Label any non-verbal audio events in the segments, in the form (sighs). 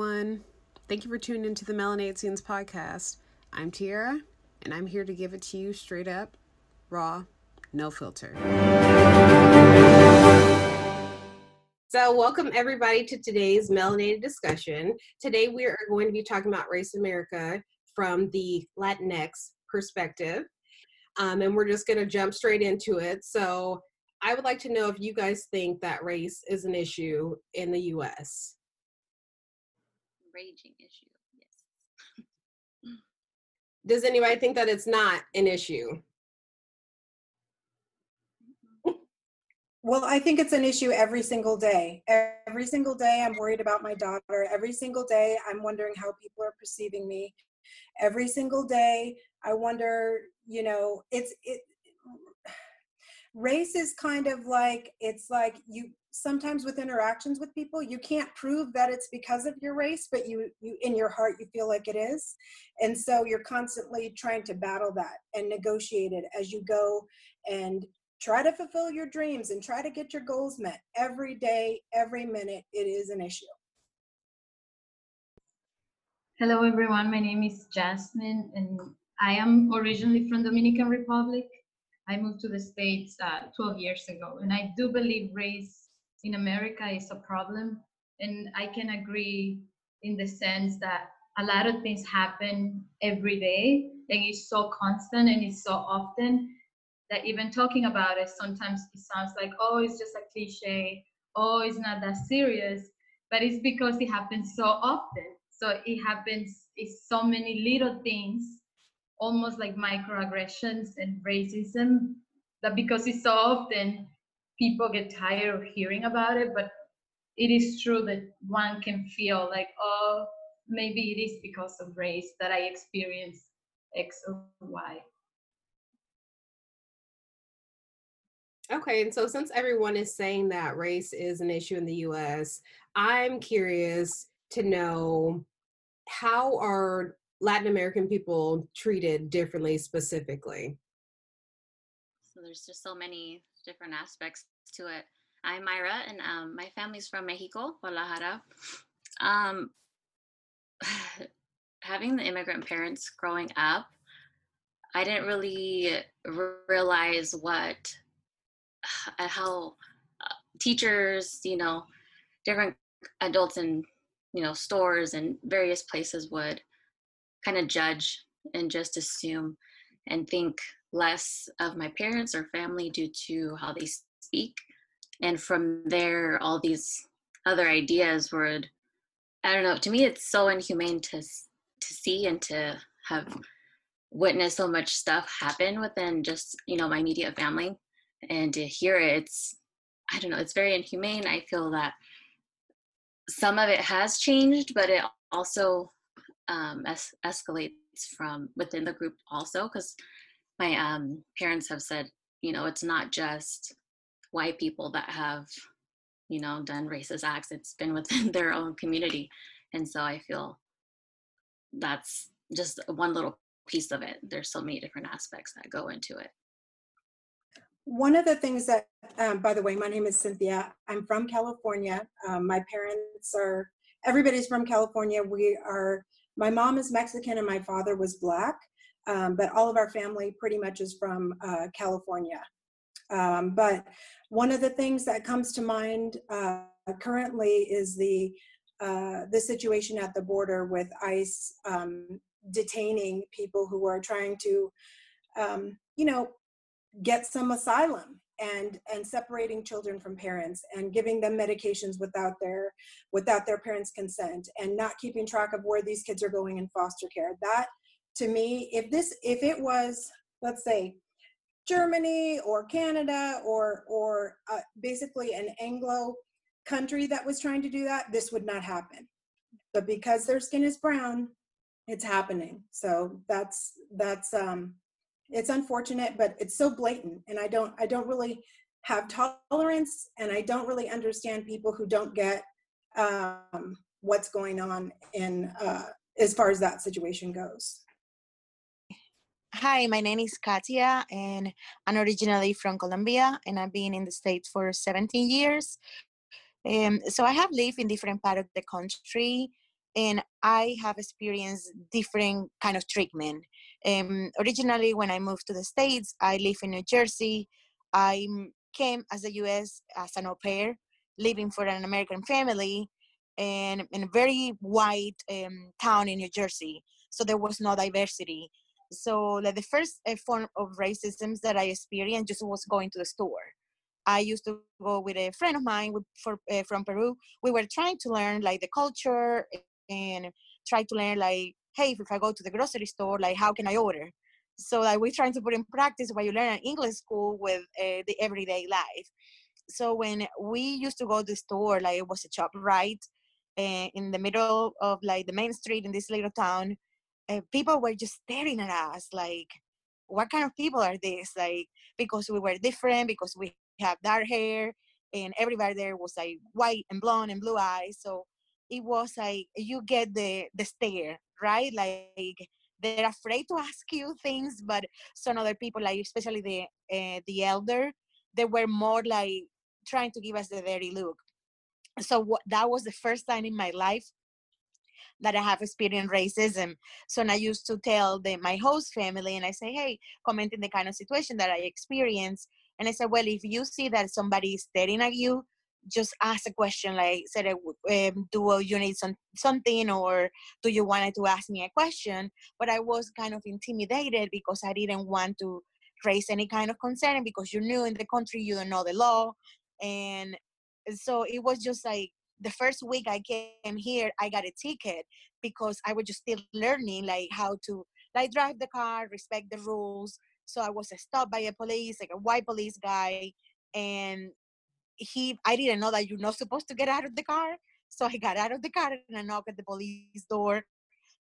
everyone. Thank you for tuning into the Melanate Scenes podcast. I'm Tiara, and I'm here to give it to you straight up, raw, no filter. So, welcome everybody to today's Melanated discussion. Today, we are going to be talking about Race America from the Latinx perspective, um, and we're just going to jump straight into it. So, I would like to know if you guys think that race is an issue in the US. Raging issue, yes. Does anybody think that it's not an issue? Well, I think it's an issue every single day. Every single day, I'm worried about my daughter. Every single day, I'm wondering how people are perceiving me. Every single day, I wonder, you know, it's it (sighs) race is kind of like it's like you sometimes with interactions with people you can't prove that it's because of your race but you you in your heart you feel like it is. And so you're constantly trying to battle that and negotiate it as you go and try to fulfill your dreams and try to get your goals met. Every day every minute it is an issue. Hello everyone. My name is jasmine and i am originally from dominican republic. I moved to the States uh, 12 years ago, and I do believe race in America is a problem. And I can agree in the sense that a lot of things happen every day, and it's so constant and it's so often that even talking about it sometimes it sounds like, oh, it's just a cliche, oh, it's not that serious. But it's because it happens so often. So it happens, it's so many little things almost like microaggressions and racism that because it's so often people get tired of hearing about it but it is true that one can feel like oh maybe it is because of race that i experience x or y Okay, and so since everyone is saying that race is an issue in the US, I'm curious to know how are Latin American people treated differently specifically? So there's just so many different aspects to it. I'm Myra, and um, my family's from Mexico, Guadalajara. Um, (sighs) having the immigrant parents growing up, I didn't really realize what, (sighs) how uh, teachers, you know, different adults in, you know, stores and various places would kind of judge and just assume and think less of my parents or family due to how they speak. And from there all these other ideas would i don't know to me it's so inhumane to to see and to have witnessed so much stuff happen within just you know my immediate family. And to hear it it's i don't know it's very inhumane. I feel that some of it has changed but it also um, es- escalates from within the group also because my um, parents have said you know it's not just white people that have you know done racist acts it's been within (laughs) their own community. And so i feel that's just one little piece of it. There's so many different aspects that go into it. One of the things that um, by the way my name is cynthia. I'm from california. Um, my parents are everybody's from california. We are my mom is Mexican and my father was black, um, but all of our family pretty much is from uh, California. Um, but one of the things that comes to mind uh, currently is the uh, the situation at the border with ICE um, detaining people who are trying to, um, you know, get some asylum and and separating children from parents and giving them medications without their without their parents consent and not keeping track of where these kids are going in foster care that to me if this if it was let's say germany or canada or or uh, basically an anglo country that was trying to do that this would not happen. But because their skin is brown it's happening. So that's that's um it's unfortunate but it's so blatant and i don't i don't really have tolerance and i don't really understand people who don't get um, what's going on in uh, as far as that situation goes Hi, my name is Katia, and I'm originally from Colombia, and I've been in the States for 17 years. Um, so I have lived in different parts of the country, and I have experienced different kind of treatment. Um, originally, when I moved to the States, I live in New Jersey. I came as a U.S. as an au pair, living for an American family, and in a very white um, town in New Jersey. So there was no diversity. So like the first uh, form of racism that I experienced just was going to the store. I used to go with a friend of mine for, uh, from Peru. We were trying to learn like the culture and try to learn like, hey, if I go to the grocery store, like how can I order? So like we're trying to put in practice what you learn in English school with uh, the everyday life. So when we used to go to the store, like it was a shop right uh, in the middle of like the main street in this little town, uh, people were just staring at us like, what kind of people are these? Like because we were different, because we have dark hair, and everybody there was like white and blonde and blue eyes. So it was like you get the the stare, right? Like they're afraid to (laughs) ask you things, but some other people, like especially the uh, the elder, they were more like trying to give us the dirty look. So that was the first time in my life that I have experienced racism. So I used to tell the, my host family, and I say, hey, commenting the kind of situation that I experienced. And I said, well, if you see that somebody is staring at you, just ask a question like, said, um, do you need some, something or do you want to ask me a question? But I was kind of intimidated because I didn't want to raise any kind of concern because you knew in the country you don't know the law. And so it was just like the first week I came here, I got a ticket because I was just still learning like how to like drive the car, respect the rules. So I was stopped by a police, like a white police guy, and he I didn't know that you're not supposed to get out of the car. So I got out of the car and I knocked at the police door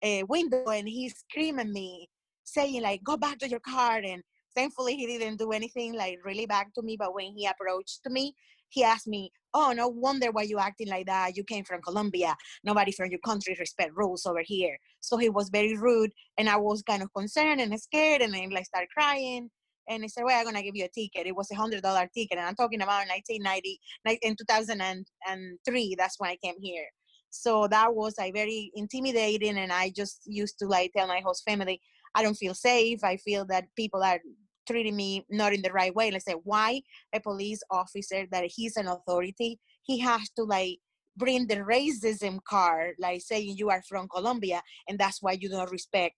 uh, window and he screamed at me, saying like, "Go back to your car." And thankfully he didn't do anything like really back to me. But when he approached me, he asked me, "Oh, no wonder why you acting like that. You came from Colombia. Nobody from your country respect rules over here." So he was very rude, and I was kind of concerned and scared, and I like started crying. And he said, "Well, I'm gonna give you a ticket." It was a hundred dollar ticket, and I'm talking about 1990, in 2003. That's when I came here. So that was like very intimidating, and I just used to like tell my host family, I don't feel safe. I feel that people are treating me not in the right way. Let's say why a police officer that he's an authority, he has to like bring the racism card, like saying you are from Colombia and that's why you don't respect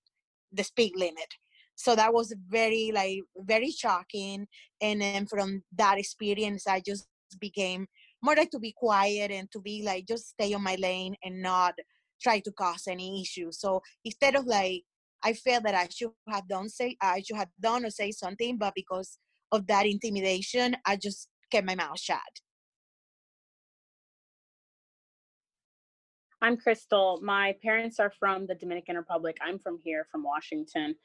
the speed limit. So that was very like very shocking. And then from that experience, I just became more like to be quiet and to be like just stay on my lane and not try to cause any issues. So instead of like I felt that I should have done say I should have done or say something, but because of that intimidation, I just kept my mouth shut. I'm Crystal. My parents are from the Dominican Republic. I'm from here, from Washington.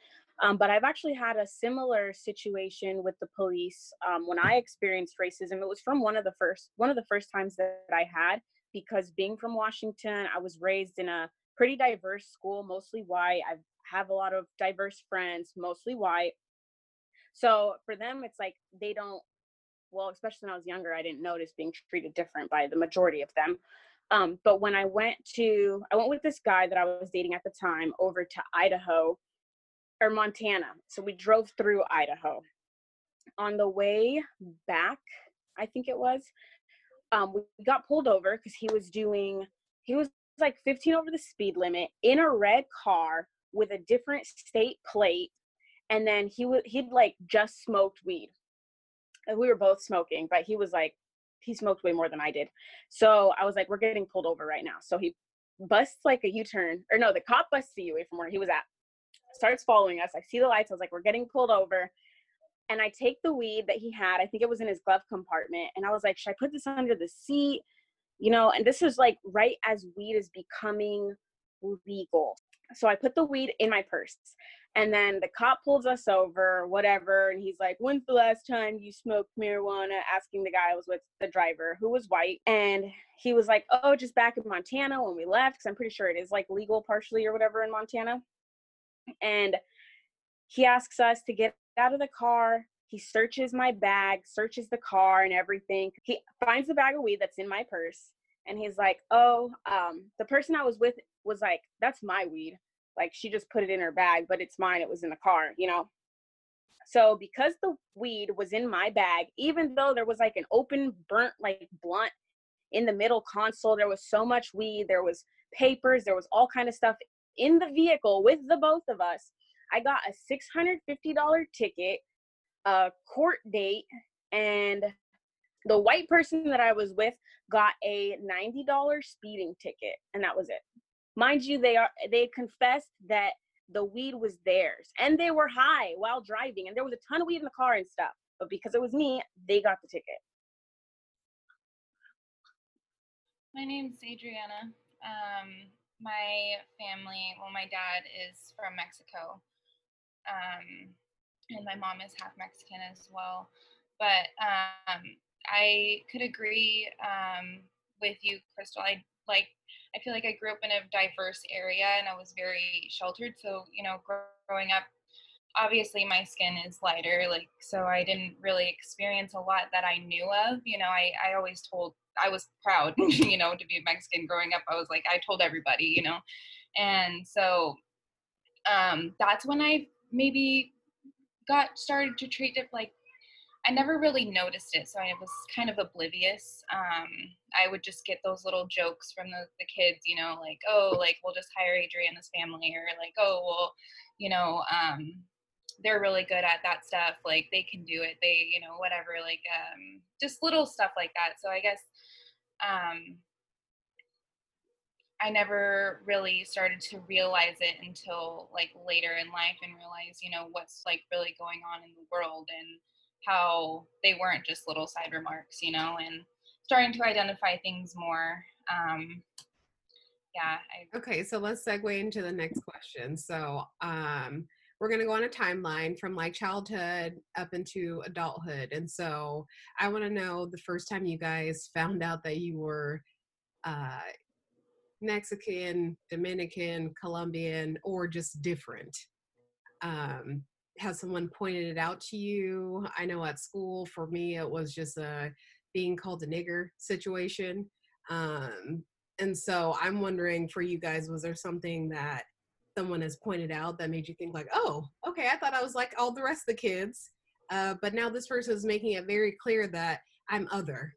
Um, but I've actually had a similar situation with the police um, when I experienced racism. It was from one of the first one of the first times that I had because being from Washington, I was raised in a pretty diverse school, mostly white. I've have a lot of diverse friends, mostly white. So for them, it's like they don't, well, especially when I was younger, I didn't notice being treated different by the majority of them. Um, but when I went to, I went with this guy that I was dating at the time over to Idaho or Montana. So we drove through Idaho. On the way back, I think it was, um, we got pulled over because he was doing, he was like 15 over the speed limit in a red car with a different state plate and then he would he'd like just smoked weed. And we were both smoking but he was like he smoked way more than i did. So i was like we're getting pulled over right now. So he busts like a u-turn or no the cop busts the away from where he was at starts following us. I see the lights i was like we're getting pulled over. And i take the weed that he had i think it was in his glove compartment and i was like should i put this under the seat? You know and this is like right as weed is becoming legal so I put the weed in my purse. And then the cop pulls us over, whatever, and he's like, When's the last time you smoked marijuana? Asking the guy I was with, the driver, who was white. And he was like, Oh, just back in Montana when we left, because I'm pretty sure it is like legal partially or whatever in Montana. And he asks us to get out of the car. He searches my bag, searches the car and everything. He finds the bag of weed that's in my purse. And he's like, Oh, um, the person I was with was like, that's my weed. Like she just put it in her bag, but it's mine. It was in the car, you know? So because the weed was in my bag, even though there was like an open, burnt, like blunt in the middle console, there was so much weed, there was papers, there was all kind of stuff in the vehicle with the both of us. I got a $650 ticket, a court date, and the white person that I was with got a $90 speeding ticket, and that was it. Mind you, they are they confessed that the weed was theirs and they were high while driving and there was a ton of weed in the car and stuff. But because it was me, they got the ticket. My name's Adriana. Um, my family, well, my dad is from Mexico, um, and my mom is half Mexican as well. But um, I could agree um, with you, Crystal. I like. I feel like I grew up in a diverse area, and I was very sheltered. So you know, growing up, obviously my skin is lighter, like so I didn't really experience a lot that I knew of. You know, I I always told I was proud, (laughs) you know, to be Mexican growing up. I was like I told everybody, you know, and so um, that's when I maybe got started to treat it like I never really noticed it, so I was kind of oblivious. Um, I would just get those little jokes from the, the kids, you know, like, oh, like we'll just hire Adriana's family, or like, oh, well, you know, um, they're really good at that stuff. Like they can do it. They, you know, whatever. Like um, just little stuff like that. So I guess um, I never really started to realize it until like later in life and realize, you know, what's like really going on in the world and how they weren't just little side remarks, you know, and starting to identify things more. Um, yeah. I, okay, so let's segue into the next question. So, um, we're going to go on a timeline from like childhood up into adulthood. And so I want to know the first time you guys found out that you were uh, Mexican, Dominican, Colombian, or just different. Um, has someone pointed it out to you? I know at school, for me, it was just a being called a nigger situation. Um, and so I'm wondering for you guys, was there something that someone has pointed out that made you think like, oh, okay, I thought I was like all the rest of the kids, uh, but now this person is making it very clear that I'm other.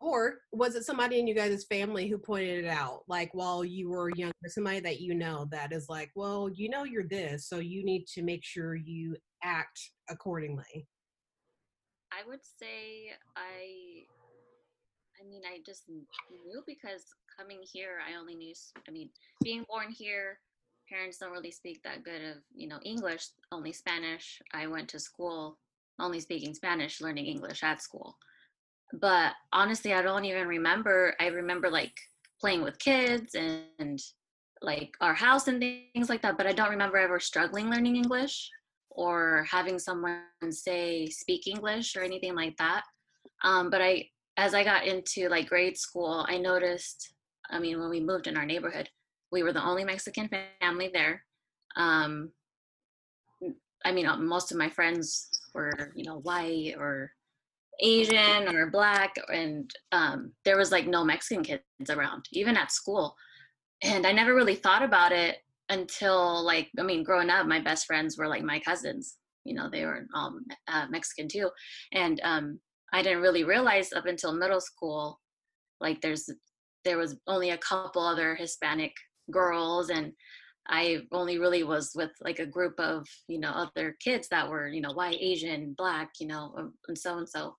Or was it somebody in you guys' family who pointed it out, like while you were younger, somebody that you know that is like, well, you know you're this, so you need to make sure you act accordingly? I would say I I mean, I just knew because coming here, I only knew, I mean, being born here, parents don't really speak that good of, you know, English, only Spanish. I went to school only speaking Spanish, learning English at school but honestly i don't even remember i remember like playing with kids and, and, like our house and things like that but i don't remember ever struggling learning english or having someone say speak english or anything like that. Um, but i as i got into like grade school i noticed i mean when we moved in our neighborhood we were the only mexican family there. Um, i mean most of my friends were you know white or Asian or black, and um, there was like no Mexican kids around, even at school. And I never really thought about it until like, I mean, growing up, my best friends were like my cousins. You know, they were all uh, Mexican too, and um, I didn't really realize up until middle school, like there's there was only a couple other Hispanic girls, and I only really was with like a group of you know other kids that were you know white, Asian, black, you know, and so and so.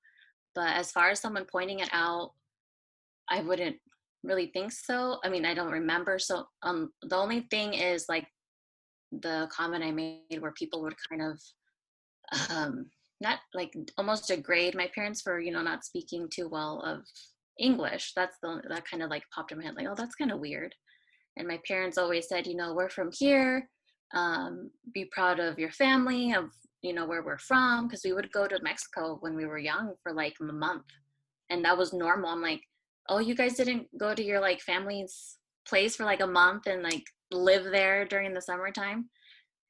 But as far as someone pointing it out, I wouldn't really think so. I mean, I don't remember. So um, the only thing is like the comment I made where people would kind of um, not like almost degrade my parents for you know not speaking too well of English. That's the that kind of like popped in my head like, oh, that's kind of weird. And my parents always said, you know, we're from here. Um, be proud of your family, of you know where we're from because we would go to mexico when we were young for like a month and that was normal i'm like oh you guys didn't go to your like family's place for like a month and like live there during the summertime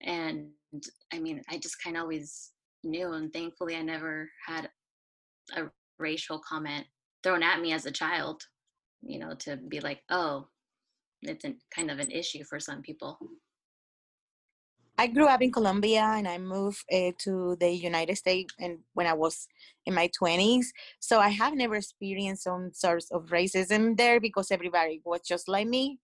and i mean i just kind of always knew and thankfully i never had a racial comment thrown at me as a child you know to be like oh it's an, kind of an issue for some people. I grew up in Colombia and I moved uh, to the United States and when I was in my 20s. So I have never experienced some sort of racism there because everybody was just like me.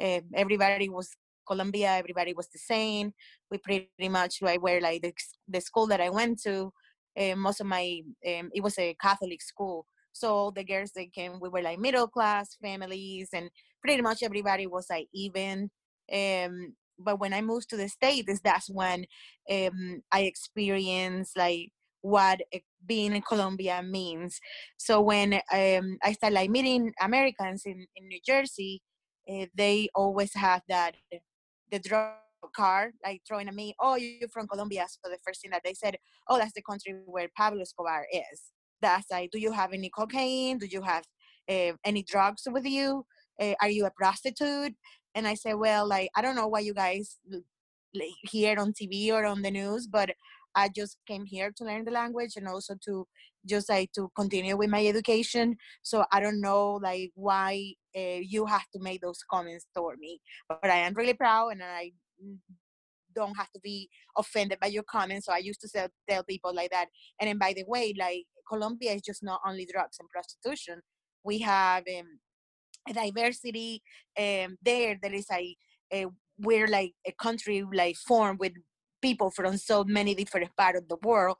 Uh, everybody was Colombia, everybody was the same. We pretty much I were like the, the school that I went to. Uh, most of my um, it was a Catholic school, so the girls that came we were like middle class families, and pretty much everybody was like even. Um, but when I moved to the States, that's when um, I experienced like what being in Colombia means. So when um, I started like meeting Americans in, in New Jersey, uh, they always have that the drug card, like throwing at me, oh, you're from Colombia. So the first thing that they said, oh, that's the country where Pablo Escobar is. That's like, do you have any cocaine? Do you have uh, any drugs with you? Uh, are you a prostitute? And I said, well, like, I don't know why you guys like, hear on TV or on the news, but I just came here to learn the language and also to just like to continue with my education. So I don't know like why uh, you have to make those comments toward me, but I am really proud and I don't have to be offended by your comments. So I used to tell, tell people like that. And then by the way, like Colombia is just not only drugs and prostitution. We have um, diversity um, there. There is a, a we're like a country like formed with people from so many different parts of the world.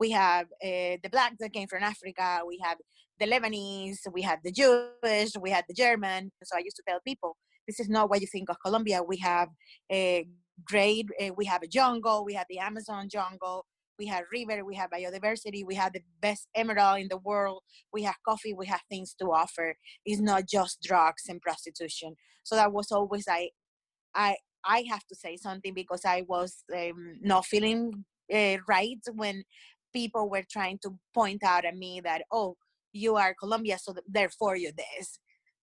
We have uh, the blacks that came from Africa. We have the Lebanese. We have the Jewish. We have the German. So I used to tell people, this is not what you think of Colombia. We have a great. Uh, we have a jungle. We have the Amazon jungle we have river, we have biodiversity, we have the best emerald in the world, we have coffee, we have things to offer. It's not just drugs and prostitution. So that was always I, I, I have to say something because I was um, not feeling uh, right when people were trying to point out at me that oh you are Colombia, so therefore you're this.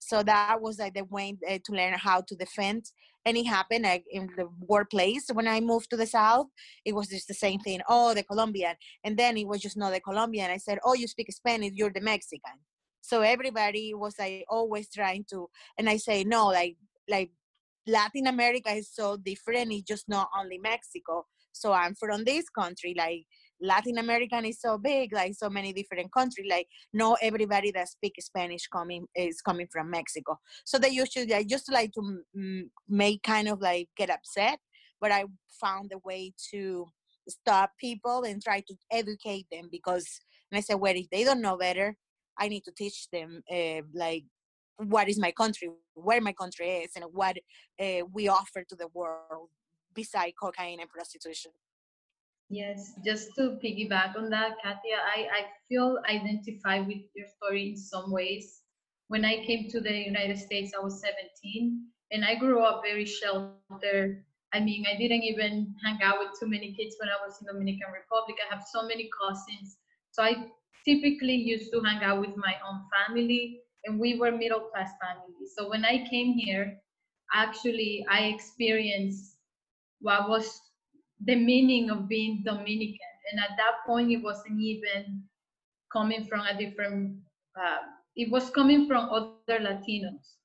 So that was like the way uh, to learn how to defend. And it happened like in the workplace when I moved to the south. It was just the same thing. Oh, the Colombian, and then it was just not the Colombian. I said, oh, you speak Spanish, you're the Mexican. So everybody was like always trying to, and I say no, like like Latin America is so different. It's just not only Mexico. So I'm from this country, like Latin American is so big, like so many different countries. Like not everybody that speaks Spanish coming is coming from Mexico. So they usually I just like to m- make kind of like get upset, but I found a way to stop people and try to educate them because and I said, well, if they don't know better, I need to teach them uh, like what is my country, where my country is, and what uh, we offer to the world beside cocaine and prostitution. Yes, just to piggyback on that, Katia, I, I feel identified with your story in some ways. When I came to the United States, I was 17 and I grew up very sheltered. I mean, I didn't even hang out with too many kids when I was in Dominican Republic. I have so many cousins. So I typically used to hang out with my own family and we were middle class family. So when I came here, actually I experienced what was the meaning of being Dominican. And at that point, it wasn't even coming from a different, uh, it was coming from other Latinos.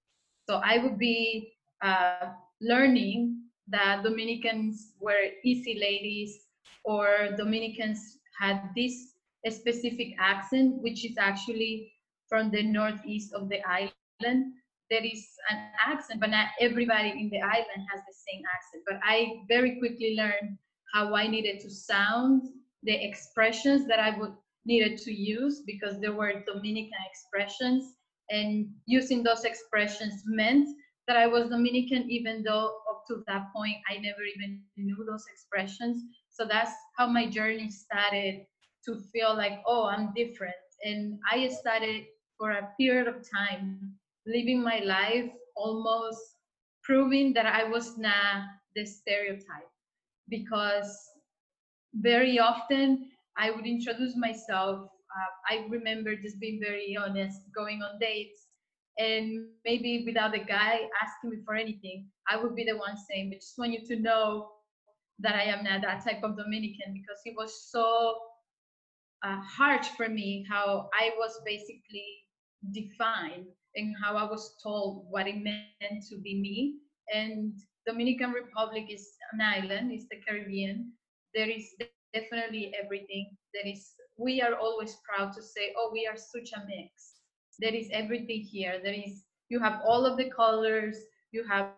So I would be uh, learning that Dominicans were easy ladies or Dominicans had this specific accent, which is actually from the northeast of the island there is an accent, but not everybody in the island has the same accent. But I very quickly learned how I needed to sound, the expressions that I would needed to use because there were Dominican expressions, and using those expressions meant that I was Dominican, even though up to that point I never even knew those expressions. So that's how my journey started to feel like, oh, I'm different. And I started for a period of time living my life almost proving that I was not the stereotype because very often I would introduce myself. Uh, I remember just being very honest, going on dates, and maybe without the guy asking me for anything, I would be the one saying, "We just want you to know that I am not that type of Dominican," because it was so uh, harsh for me how I was basically defined and how I was told what it meant to be me. And Dominican Republic is an island, it's the Caribbean. There is definitely everything. There is we are always proud to say, oh, we are such a mix. There is everything here. There is you have all of the colors, you have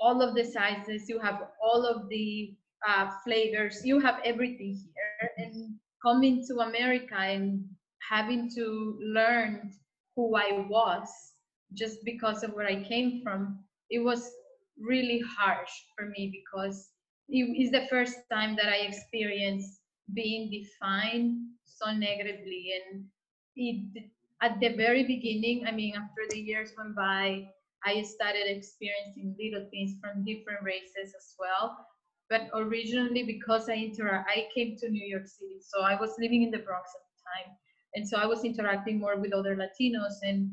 all of the sizes, you have all of the uh, flavors, you have everything here. And coming to America and having to learn who I was just because of where I came from, it was really harsh for me because it is the first time that I experienced being defined so negatively. And it, at the very beginning, I mean, after the years went by, I started experiencing little things from different races as well. But originally, because I inter- I came to New York City, so I was living in the Bronx at the time, and so I was interacting more with other Latinos, and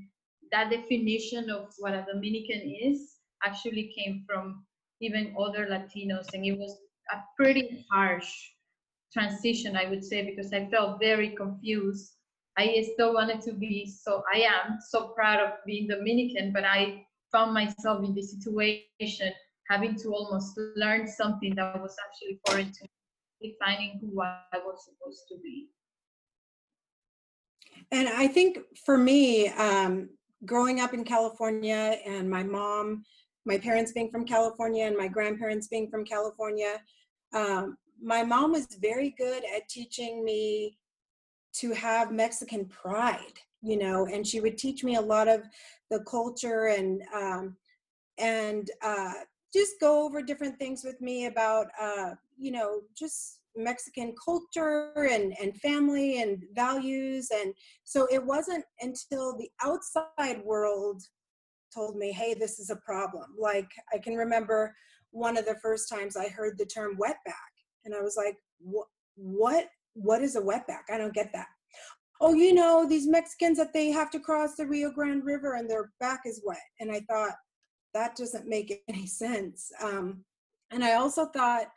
that definition of what a Dominican is actually came from even other Latinos, and it was a pretty harsh transition, I would say, because I felt very confused. I still wanted to be so, I am so proud of being Dominican, but I found myself in this situation having to almost learn something that was actually foreign to me, defining who I was supposed to be. And I think for me, um, growing up in California and my mom, my parents being from California and my grandparents being from California, um, my mom was very good at teaching me to have Mexican pride, you know, and she would teach me a lot of the culture and um, and uh, just go over different things with me about uh, you know just Mexican culture and and family and values. And so it wasn't until the outside world told me hey this is a problem like I can remember one of the first times I heard the term wetback and I was like what what is a wetback I don't get that oh you know these Mexicans that they have to cross the Rio Grande River and their back is wet and I thought that doesn't make (laughs) any sense. Um, and I also thought,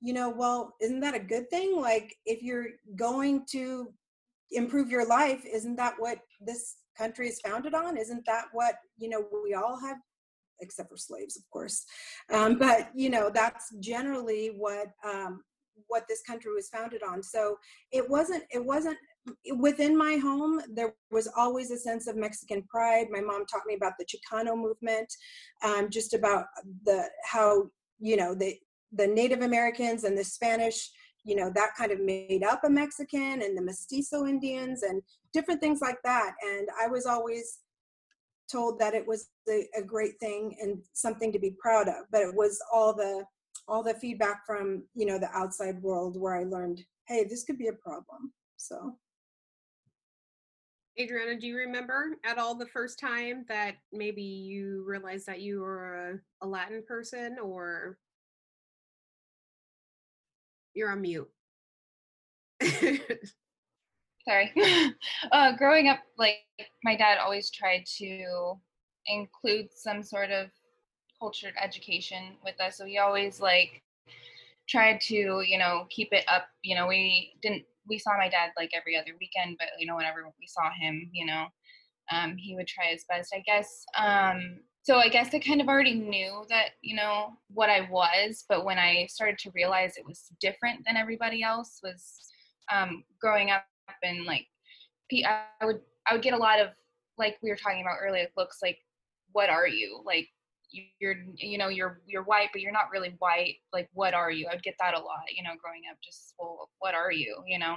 you know, well, isn't that a good thing? Like, if you're going to improve your life, isn't that what this country is founded on? Isn't that what, you know, we all have, except for slaves, of course. Um, but, you know, that's generally what, um, what this country was founded on. So it wasn't, it wasn't within my home, there was always a sense of Mexican pride. My mom taught me about the Chicano movement, um, just about the how you know the the Native Americans and the Spanish, you know, that kind of made up a Mexican and the Mestizo Indians and different things like that. And I was always told that it was a, a great thing and something to be proud of. But it was all the all the feedback from you know the outside world where I learned, hey, this could be a problem. So. Adriana, do you remember at all the first time that maybe you realized that you were a, a Latin person or you're on mute? (laughs) Sorry. (laughs) uh, growing up, like my dad always tried to include some sort of cultured education with us. So he always like tried to, you know, keep it up. You know, we didn't we saw my dad like every other weekend, but you know, whenever we saw him, you know, um, he would try his best, I guess. Um, so I guess I kind of already knew that, you know, what I was, but when I started to realize it was different than everybody else was um, growing up and like, I would, I would get a lot of, like we were talking about earlier, looks like, what are you? Like, you're you know you're you're white but you're not really white. Like what are you? I'd get that a lot you know growing up just well what are you? You know?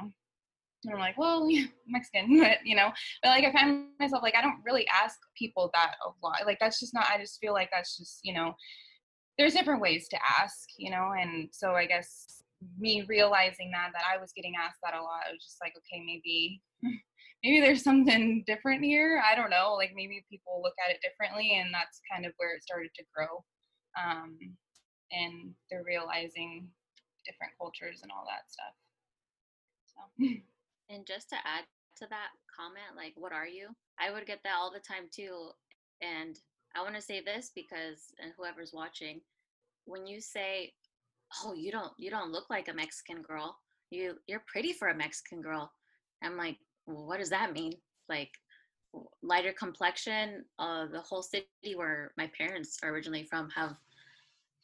And i'm like well (laughs) yeah, mexican but (laughs) you know? But like i find myself like i don't really ask people that a lot. Like that's just not i just feel like that's just you know there's different ways to ask you know? And so i guess me realizing that that i was getting asked that a lot i was just like okay maybe (laughs) maybe there's something different here. I don't know. Like maybe people look at it differently, and that's kind of where it started to grow. Um, and they're realizing different cultures and all that stuff. So. (laughs) And just to add to that comment, like, what are you? I would get that all the time too. And I want to say this because, and whoever's watching, when you say, "Oh, you don't, you don't look like a Mexican girl. You, you're pretty for a Mexican girl," I'm like, well, what does that mean? Like, lighter complexion. Uh, the whole city where my parents are originally from have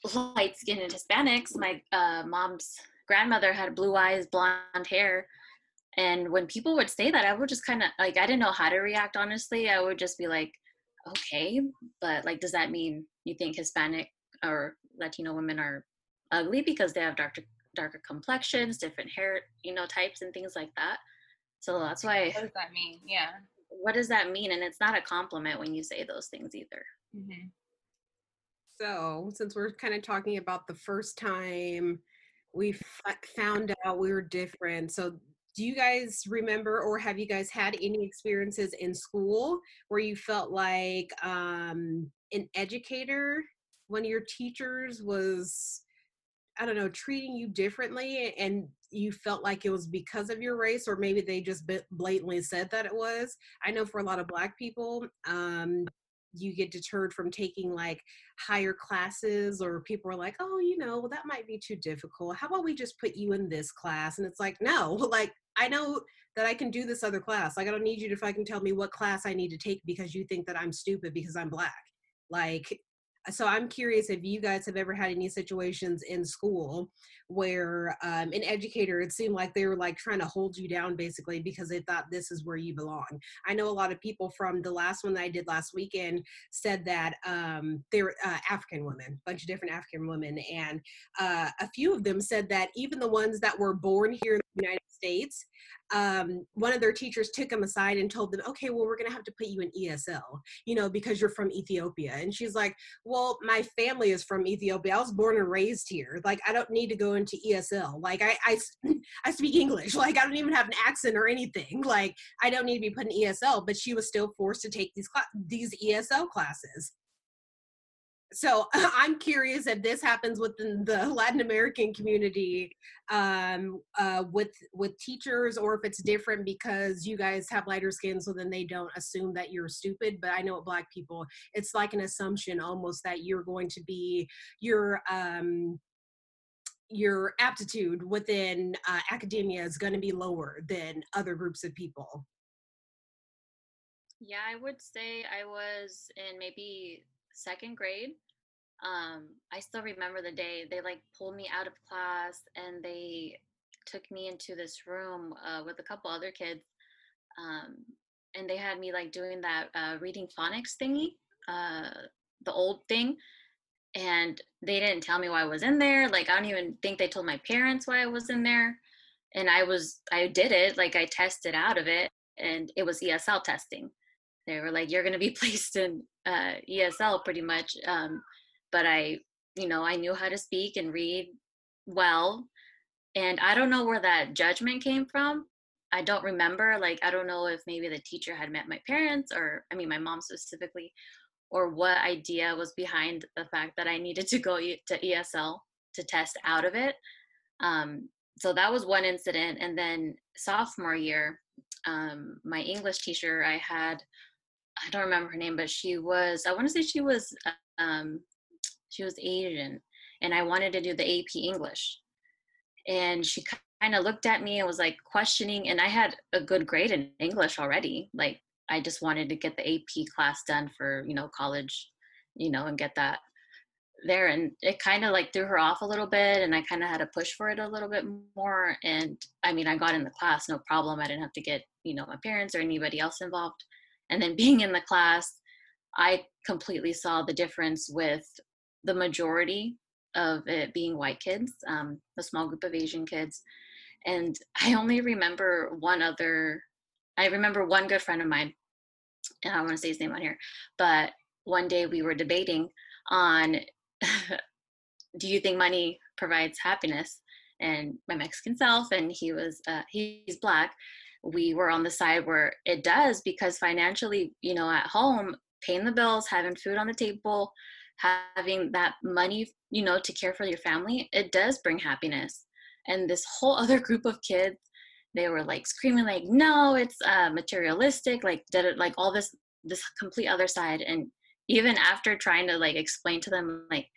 (laughs) light skinned Hispanics. My uh, mom's grandmother had blue eyes, blonde hair. And when people would say that, I would just kind of like, I didn't know how to react, honestly. I would just be like, okay, but like, does that mean you think Hispanic or Latino women are ugly because they have darker, darker complexions, different hair, you know, types and things like that? So that's why. What does that mean? Yeah. What does that mean? And it's not a compliment when you say those things either. Mm-hmm. So, since we're kind of talking about the first time we f- found out we were different, so do you guys remember or have you guys had any experiences in school where you felt like um, an educator, one of your teachers was, I don't know, treating you differently and you felt like it was because of your race or maybe they just blatantly said that it was? I know for a lot of Black people, um, you get deterred from taking like higher classes or people are like oh you know well, that might be too difficult. How about we just put you in this class? And it's like no (laughs) like i know that i can do this other class. Like i don't need you to fucking tell me what class i need to take because you think that i'm stupid because i'm black. Like so i'm curious if you guys have ever had any situations in school where um, an educator it seemed like they were like trying to hold you down basically because they thought this is where you belong. I know a lot of people from the last one that i did last weekend said that um, they were uh, african women a bunch of different african women and uh, a few of them said that even the ones that were born here in united states um, one of their teachers took them aside and told them, okay, well, we're going to have to put you in ESL, you know, because you're from Ethiopia. And she's like, well, my family is from Ethiopia. I was born and raised here. Like, I don't need to go into ESL. Like, I, I, (clears throat) I speak English. Like, I don't even have an accent or anything. Like, I don't need to be put in ESL. But she was still forced to take these, cl- these ESL classes so (laughs) I'm curious if this happens within the Latin American community um, uh, with with teachers, or if it's different because you guys have lighter skin, so then they don't assume that you're stupid. But I know with Black people, it's like an assumption almost that you're going to be your um, your aptitude within uh, academia is going to be lower than other groups of people. Yeah, I would say I was in maybe second grade um, I still remember the day they like pulled me out of class and they took me into this room uh, with a couple other kids. Um, and they had me like doing that uh, reading phonics thingy, uh, the old thing. And they didn't tell me why I was in there. Like, I don't even think they told my parents why I was in there. And I was, I did it, like, I tested out of it, and it was ESL testing. They were like, you're going to be (laughs) placed in uh, ESL pretty much. Um, but I, you know, I knew how to speak and read well. And I don't know where that judgment came from. I don't remember. Like, I don't know if maybe the teacher had met my parents or, I mean, my mom specifically, or what idea was behind the fact that I needed to go to ESL to test out of it. Um, so that was one incident. And then sophomore year, um, my English teacher, I had, I don't remember her name, but she was, I want to say she was um, she was Asian, and I wanted to do the AP English. And she kind of looked at me and was like questioning, and I had a good grade in English already. Like I just wanted to get the AP class done for you know college, you know, and get that there and it kind of like threw her off a little bit and i kind of had to push for it a little bit more and i mean i got in the class no problem i didn't have to get you know my parents or anybody else involved and then being in the class i completely saw the difference with the majority of it being white kids, um, a small group of Asian kids. And (laughs) I only remember one other, I remember one good friend of mine, and I want to say his name on here, but one day we were debating on (laughs) do you think money provides happiness? And my Mexican self, and he was, uh, he's black. We were on the side where it does because financially, you know, at home, paying the bills, having food on the table, having that money you know to care for your family it does bring happiness. And this whole (laughs) other group of kids they were like screaming like no it's uh, materialistic like did it like all this this complete other side. And even after trying to like explain to them like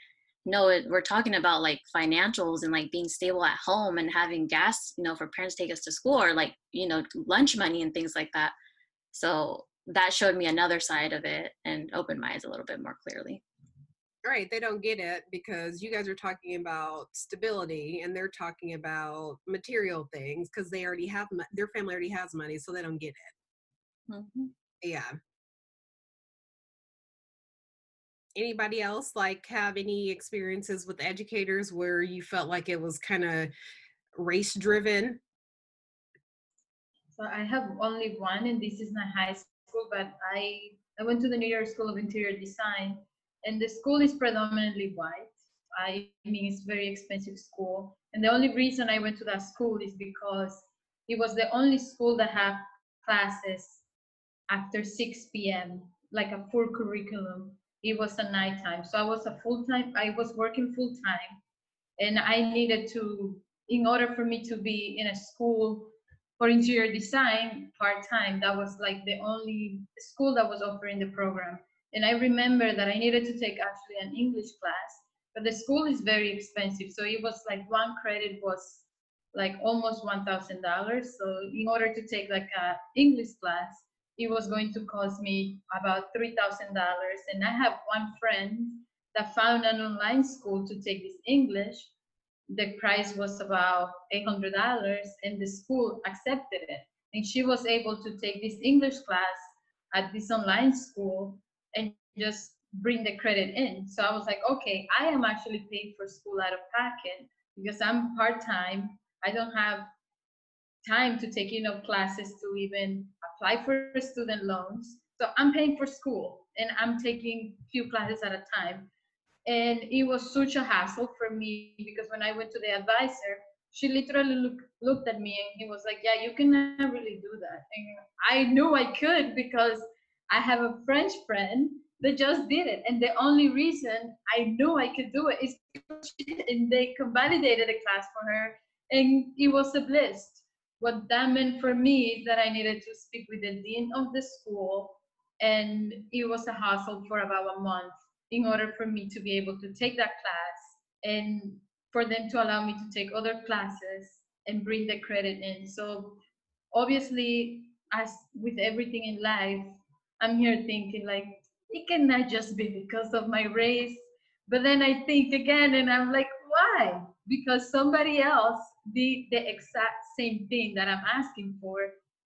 no it, we're talking about like financials and like being stable at home and having gas you know for parents take us to school or like you know lunch money and things like that. So that showed me another side of it and opened my eyes a little bit more clearly right they don't get it because you guys are talking about stability and they're talking about material things because they already have their family already has money so they don't get it. Mm-hmm. yeah. Anybody else like have any experiences with educators where you felt like it was kind of race driven? So i have only one and this is my high school but i i went to the new york school of interior design and the school is predominantly white. I mean, it's very expensive school. And the only reason I went to that school is because it was the only school that had classes after 6 p.m., like a full curriculum. It was a nighttime. So I was a full time, I was working full time. And I needed to, in order for me to be in a school for interior design part time, that was like the only school that was offering the program. And I remember that I needed to take actually an English class, but the school is very expensive. So it was like one credit was like almost $1,000. So in order to take like a English class, it was going to cost me about $3,000. And I have one friend that found an online school to take this English. The price was about $800 and the school accepted it. And she was able to take this English class at this online school and just bring the credit in. So I was like, okay, I am actually paying for school out of pocket because I'm part time. I don't have time to take enough classes to even apply for student loans. So I'm paying for school and I'm taking few classes at a time. And it was such a hassle for me because when I went to the advisor, she literally look, looked at me and he was like, Yeah, you cannot really do that. And I knew I could because I have a French friend that just did it. And the only reason I knew I could do it is because. And they validated a class for her. And it was a bliss. What that meant for me is that I needed to speak with the dean of the school. And it was a hassle for about a month in order for me to be able to take that class and for them to allow me to take other classes and bring the credit in. So obviously, as with everything in life, I'm here thinking like it cannot just be because of my race. But then I think again and I'm like, why? Because somebody else did the exact same thing that I'm asking for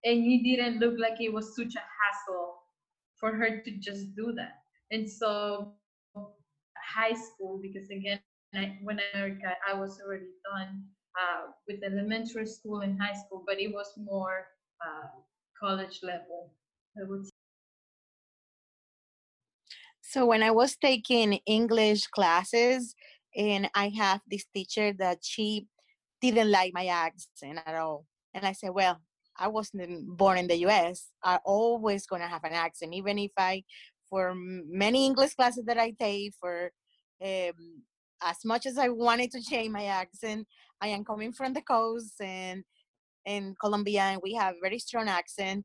and it didn't look like it was such a hassle for her to just do that. And so high school, because again, I, when I, I was already done uh, with elementary school and high school, but it was more uh, college level, I would so when I was taking English classes, and I have this teacher that she didn't like my accent at all. And I said, well, I wasn't born in the US. I always gonna have an accent, even if I, for many English classes that I take, for um, as much as I wanted to change my accent, I am coming from the coast and in Colombia, and we have very strong accent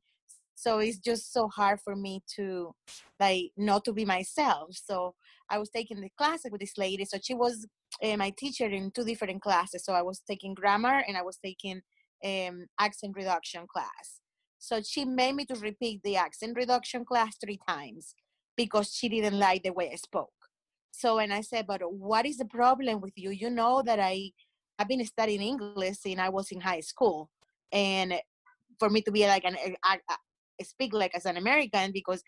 so it's just so hard for me to like not to be myself. So i was taking the class with this lady. So she was uh, my teacher in two different classes. So i was taking grammar and i was taking um, accent reduction class. So she made me to repeat the accent reduction class three times because she didn't like the way i spoke. So and i said but what is the problem with you? You know that i i've been studying english since i was in high school. And for me to be like an speak like as an American because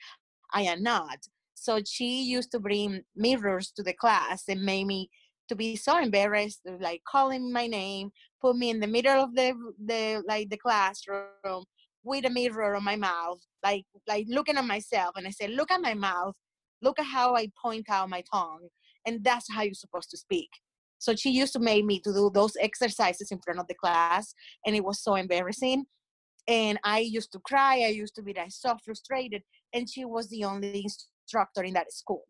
I am not. So she used to bring mirrors to the class and made me to be so embarrassed, like calling my name, put me in the middle of the the like the classroom with a mirror on my mouth, like like looking at myself, and I said, "Look at my mouth, look at how I point out my tongue, and that's how you're supposed to speak." So she used to make me to do those exercises in front of the class, and it was so embarrassing and i used to cry i used to be like so frustrated and she was the only instructor in that school.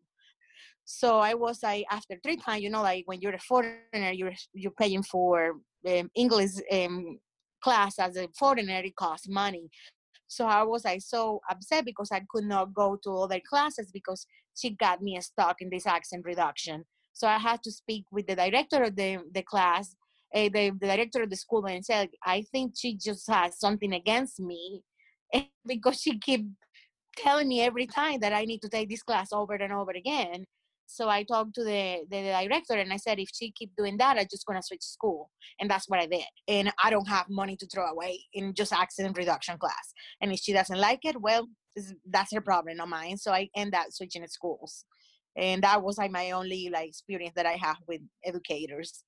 So i was like after three times you know like when you're a foreigner you're you're paying for um, english um, class as a foreigner it costs money. So i was like so upset because i could not go to other classes because she got me stuck in this accent reduction. So i had to speak with the director of the, the class uh, the, the director of the school and said, I think she just has something against me (laughs) because she keep telling me every time that I need to take this class over and over again. So I talked to the, the, the director and I said, if she keep doing that, I'm just gonna switch school. And that's what I did. And I don't have money to throw away in just accident reduction class. And if she doesn't like it, well, that's her problem, not mine. So I end up switching schools. And that was like my only like experience that I have with educators.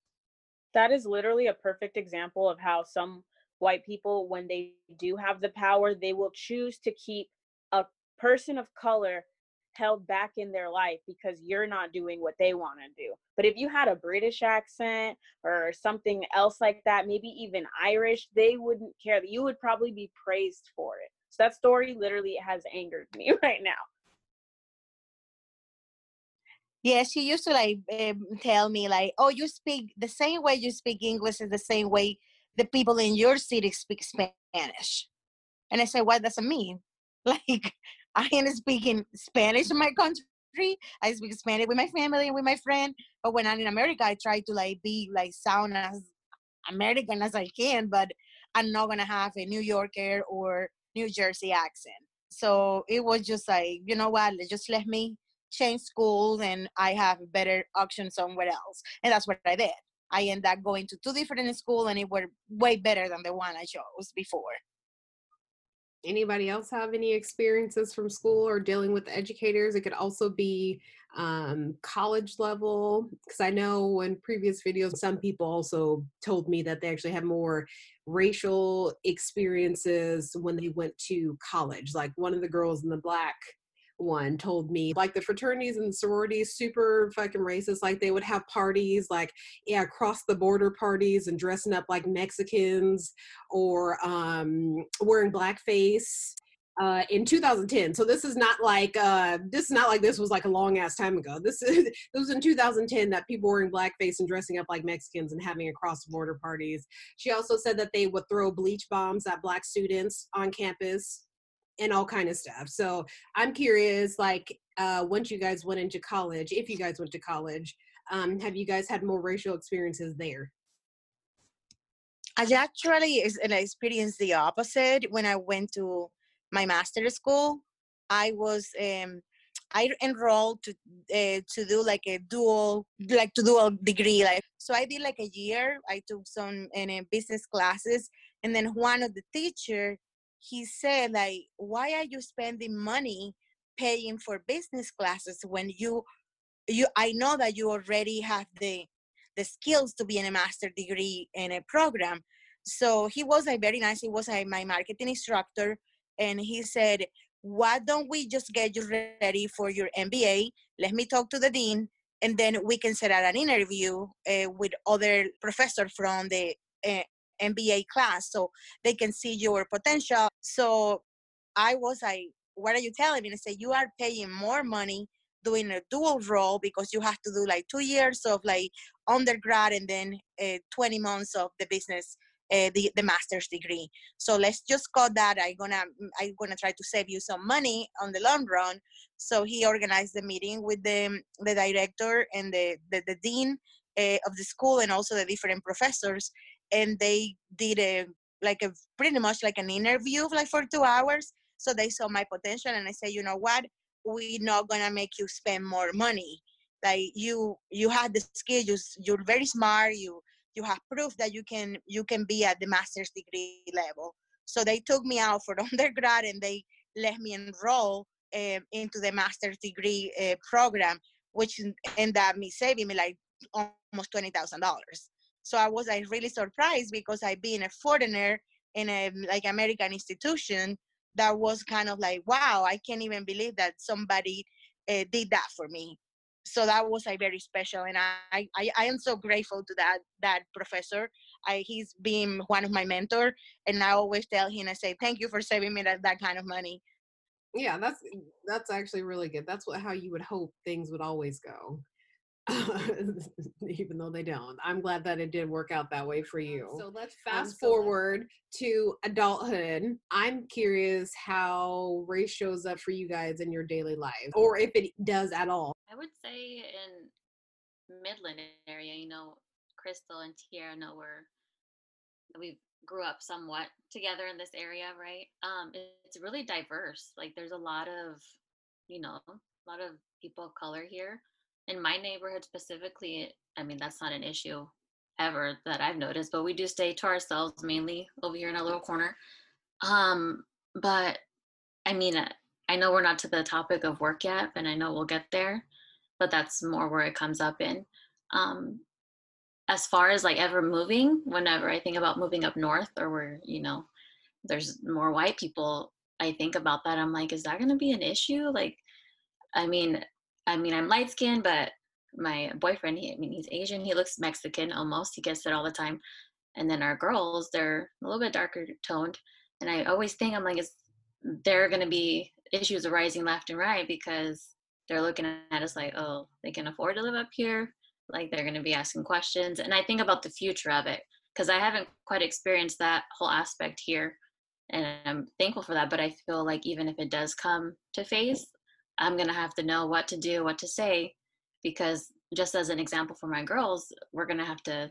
That is literally a perfect example of how some white people, when they do have the power, they will choose to keep a person of color held back in their life because you're not doing what they want to do. But if you had a British accent or something else like that, maybe even Irish, they wouldn't care. You would probably be praised for it. So that story literally has angered (laughs) me right now. Yeah, she used to like um, tell me like, "Oh, you speak the same way you speak English is the same way the people in your city speak Spanish." And I said, "What does it mean?" (laughs) Like I am speaking Spanish in my country. I speak Spanish with my family and with my friend. But when I'm in America, I try to like be like sound as American as I can, but I'm not gonna have a New Yorker or New Jersey accent. So it was just like, you know what, just let me change schools and I have a better option somewhere else. And that's what I did. I ended up going to two different schools and it were way better than the one I chose before. Anybody else have any experiences from school or dealing with educators? It could also be um, college level, because I know in previous videos, some people also told me that they actually had more racial experiences when they went to college. Like one of the girls in the black one told me like the fraternities and sororities super fucking racist like they would have parties like yeah cross the border parties and dressing up like mexicans or um wearing blackface uh, in 2010. So this is not like uh, this is not like this was like a long ass time ago. This is (laughs) this was in 2010 that people were in blackface and dressing up like Mexicans and having across border parties. She also said that they would throw bleach bombs at black students on campus and all kind of stuff. So I'm curious, like, uh, once you guys went into college, if you guys went to college, um, have you guys had more racial experiences there? I actually experienced the opposite when I went to my master's school. I was um, I enrolled to uh, to do like a dual like to do a degree like so I did like a year. I took some uh, business classes, and then one of the teacher he said like why are you spending money paying for business classes when you you i know that you already have the the skills to be in a master degree in a program. So he was like very nice he was like my marketing instructor and he said why don't we just get you ready for your mba let me talk to the dean and then we can set out an interview uh, with other professor from the uh, MBA class so they can see your potential. So I was like, what are you telling me? And I said, you are paying more money doing a dual role because you have to do like two years of like undergrad and then uh, 20 months of the business uh, the, the master's degree so let's just cut that i'm gonna i'm gonna try to save you some money on the long run so he organized the meeting with the the director and the the, the dean uh, of the school and also the different professors and they did a like a pretty much like an interview like for two hours so they saw my potential and i said you know what? We're not gonna make you spend more money. Like you you have the skills you, you're very smart you you have proof that you can you can be at the master's degree level. So they took me out for (laughs) undergrad and they let me enroll um, into the master's degree uh, program which ended up me saving me like almost $20000 so I was like really surprised because I being a foreigner in a like American institution that was kind of like wow I can't even believe that somebody uh, did that for me. So that was like very special, and I, I I am so grateful to that that professor. I he's been one of my mentor, and I always tell him I say thank you for saving me that that kind of money. Yeah, that's that's actually really good. That's what how you would hope things would always go. (laughs) even though they don't. I'm glad that it did work out that way for you. So let's fast um, so forward to adulthood. I'm curious how race shows up for you guys in your daily life, or if it does at all. I would say in Midland area, you know, Crystal and Tierra know we're we've grew up somewhat together in this area, right? Um, it's really diverse. Like there's a lot of, you know, a lot of people of color here. In my neighborhood specifically, I mean that's not an issue ever that I've noticed, but we do stay to ourselves mainly over here in our little corner. Um, but I mean, I know we're not to the topic of work yet, and I know we'll get there, but that's more where it comes up in. Um, as far as like ever moving, whenever I think about moving up north or where, you know, there's more white people, I think about that. I'm like, is that going to be an issue? Like, I mean, I mean, I'm light skinned, but my boyfriend, he, I mean, he's Asian. He looks Mexican almost. He gets it all the time. And then our girls, they're a little bit darker toned. And I always think, I'm like, is there going to be issues arising left and right because they're looking at us like, oh, they can afford to live up here. Like they're going to be asking questions. And I think about the future of it because I haven't quite experienced that whole aspect here. And I'm thankful for that. But I feel like even if it does come to face, I'm going to have to know what to do, what to say, because just as an example for my girls, we're going to have to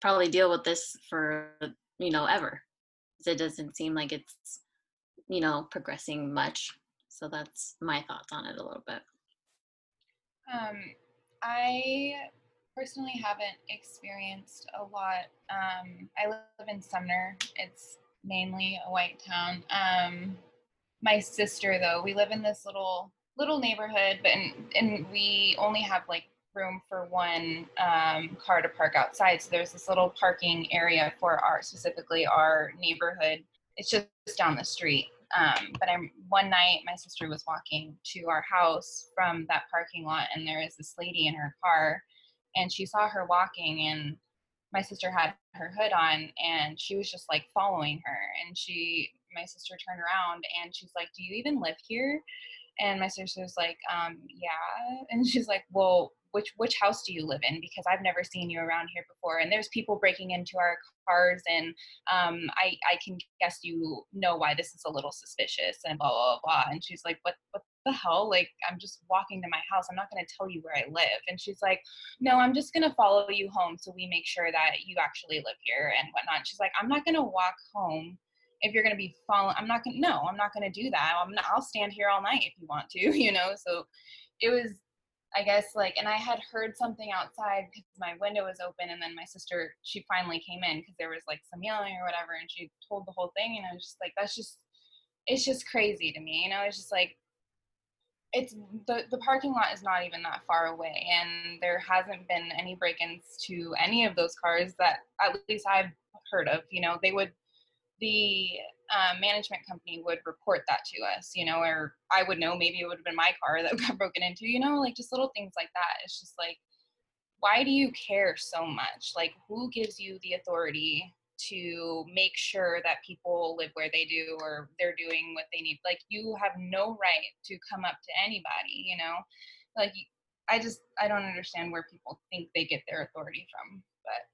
probably deal with this for, you know, ever. It doesn't seem like it's, you know, progressing much. So that's my thoughts on it a little bit. Um, I personally haven't experienced a lot. Um, I live in Sumner. It's mainly a white town. Um, my sister, though, we live in this little little neighborhood, but and, and we only have like room for one um, car to park outside. So there's this little parking area for our specifically our neighborhood. It's just down the street. Um, but I'm one night my sister was walking to our house from that parking lot, and there is this lady in her car, and she saw her walking, and my sister had her hood on, and she was just like following her, and she my sister turned around and she's like, "Do you even live here?" And my sister's like, um, "Yeah," and she's like, "Well." Which which house do you live in? Because I've never seen you around here before, and there's people breaking into our cars and um, I, I can guess you know why this is a little suspicious and blah blah blah and she's like what what the hell like i'm just walking to my house i'm not going to tell you where i live and she's like no i'm just going to follow you home so we make sure that you actually live here and whatnot and she's like i'm not going to walk home if you're going to be following i'm not going to no i'm not going to do that i'm not, i'll stand here all night if you want to (laughs) you know so it was I guess like, and I had heard something outside because my window was open, and then my sister she finally came in because there was like some yelling or whatever, and she told the whole thing, and I was just like, that's just, it's just crazy to me, you know. It's just like, it's the the parking lot is not even that far away, and there hasn't been any break-ins to any of those cars that at least I've heard of. You know, they would the um, management company would report that to us, you know, or I would know maybe it would have been my car that (laughs) got broken into, you know, like just little things like that. It's just like, why do you care so much? Like, who gives you the authority to make sure that people live where they do or they're doing what they need? Like, you have no right to come up to anybody, you know? Like, I just, I don't understand where people think they get their authority from, but.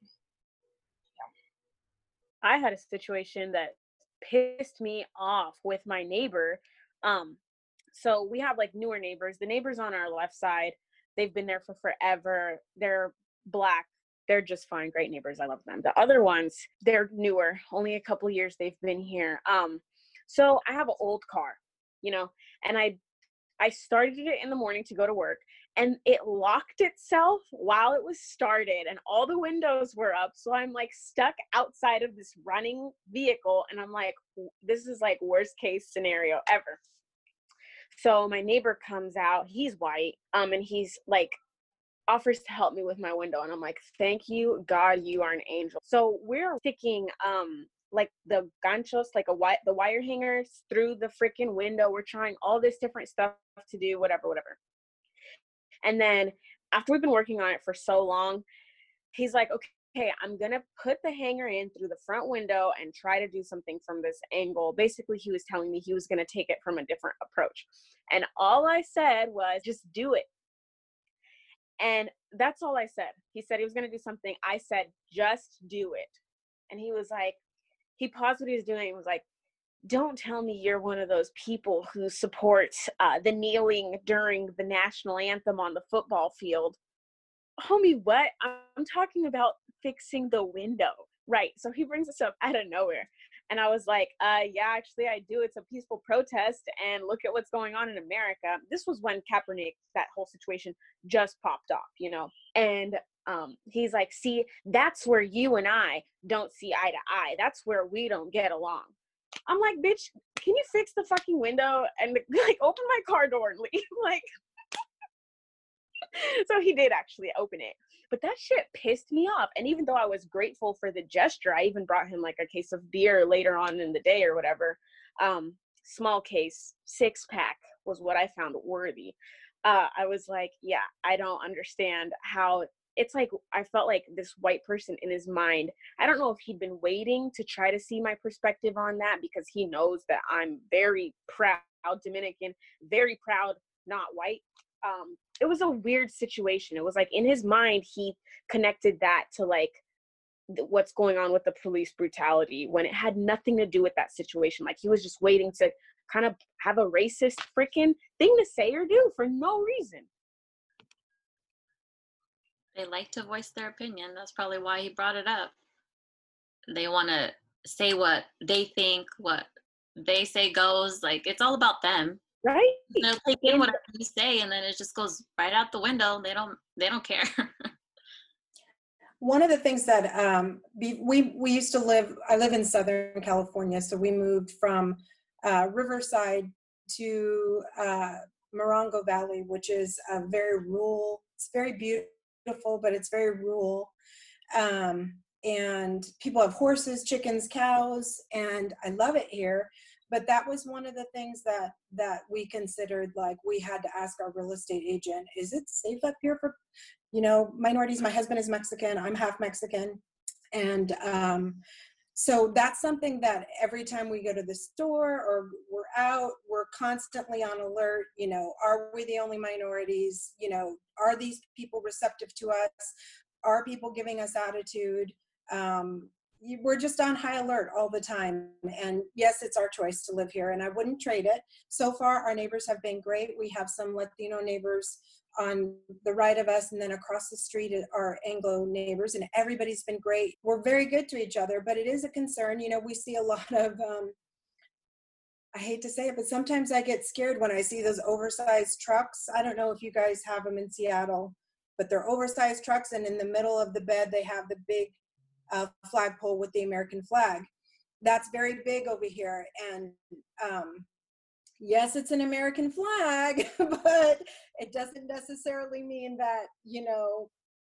I had a situation that pissed me off with my neighbor. Um, so we have like newer neighbors. The neighbors on our left side, they've been there for forever. They're black. They're just fine, great neighbors. I love them. The other ones, they're newer. Only a couple years they've been here. Um, so I have an old car, you know, and I I started it in the morning to go to work and it locked itself while it was started and all the windows were up so i'm like stuck outside of this running vehicle and i'm like this is like worst case scenario ever. So my neighbor comes out he's white um and he's like offers to help me with my window and i'm like thank you god you are an angel. So we're sticking um like the ganchos like a white the wire hangers through the freaking window. We're trying all this different stuff to do whatever whatever and then after we've been working on it for so long, he's like, okay, I'm gonna put the hanger in through the front window and try to do something from this angle. Basically, he was telling me he was gonna take it from a different approach. And all I said was, just do it. And that's all I said. He said he was gonna do something. I said, just do it. And he was like, he paused what he was doing and was like, don't tell me you're one of those people who supports uh, the kneeling during the national anthem on the football field. Homie, what? I'm talking about fixing the window. Right. So he brings this up out of nowhere. And I was like, uh, yeah, actually, I do. It's a peaceful protest. And look at what's going on in America. This was when Kaepernick, that whole situation just popped off, you know? And um, he's like, see, that's where you and I don't see eye to eye. That's where we don't get along. I'm like, bitch, can you fix the fucking window and (laughs) like open my car door and leave? (laughs) like, (laughs) so he did actually open it. But that shit pissed me off. And even though I was grateful for the gesture, I even brought him like a case of beer later on in the day or whatever. Um, small case, six pack was what I found worthy. Uh, I was like, yeah, I don't understand how it's like I felt like this white person in his mind. I don't know if he'd been waiting to try to see my perspective on that because he knows that I'm very proud Dominican, very proud, not white. Um, it was a weird situation. It was like in his mind, he connected that to like what's going on with the police brutality when it had nothing to do with that situation. Like he was just waiting to kind of have a racist freaking thing to say or do for no reason. They like to voice their opinion. That's probably why he brought it up. They want to say what they think, what they say goes. Like it's all about them right they'll take in whatever you say and then it just goes right out the window they don't they don't care (laughs) one of the things that um, we we used to live i live in southern california so we moved from uh, riverside to uh, morongo valley which is a very rural it's very beautiful but it's very rural um, and people have horses chickens cows and i love it here but that was one of the things that that we considered like we had to ask our real estate agent is it safe up here for you know minorities? My husband is mexican i'm half mexican and um, so that's something that every time we go to the store or we're out we're constantly on alert you know are we the only minorities? You know are these people receptive to us? Are people giving us attitude? Um, we're just on high alert all the time. And yes, it's our choice to live here, and I wouldn't trade it. So far, our neighbors have been great. We have some Latino neighbors on the right of us, and then across the street are Anglo neighbors, and everybody's been great. We're very good to each other, but it is a concern. You know, we see a lot of. Um, I hate to say it, but sometimes I get scared when I see those oversized trucks. I don't know if you guys have them in Seattle, but they're oversized trucks, and in the middle of the bed, they have the big a flagpole with the American flag. That's very big over here. And um, yes, it's an American flag, (laughs) but it doesn't necessarily mean that, you know,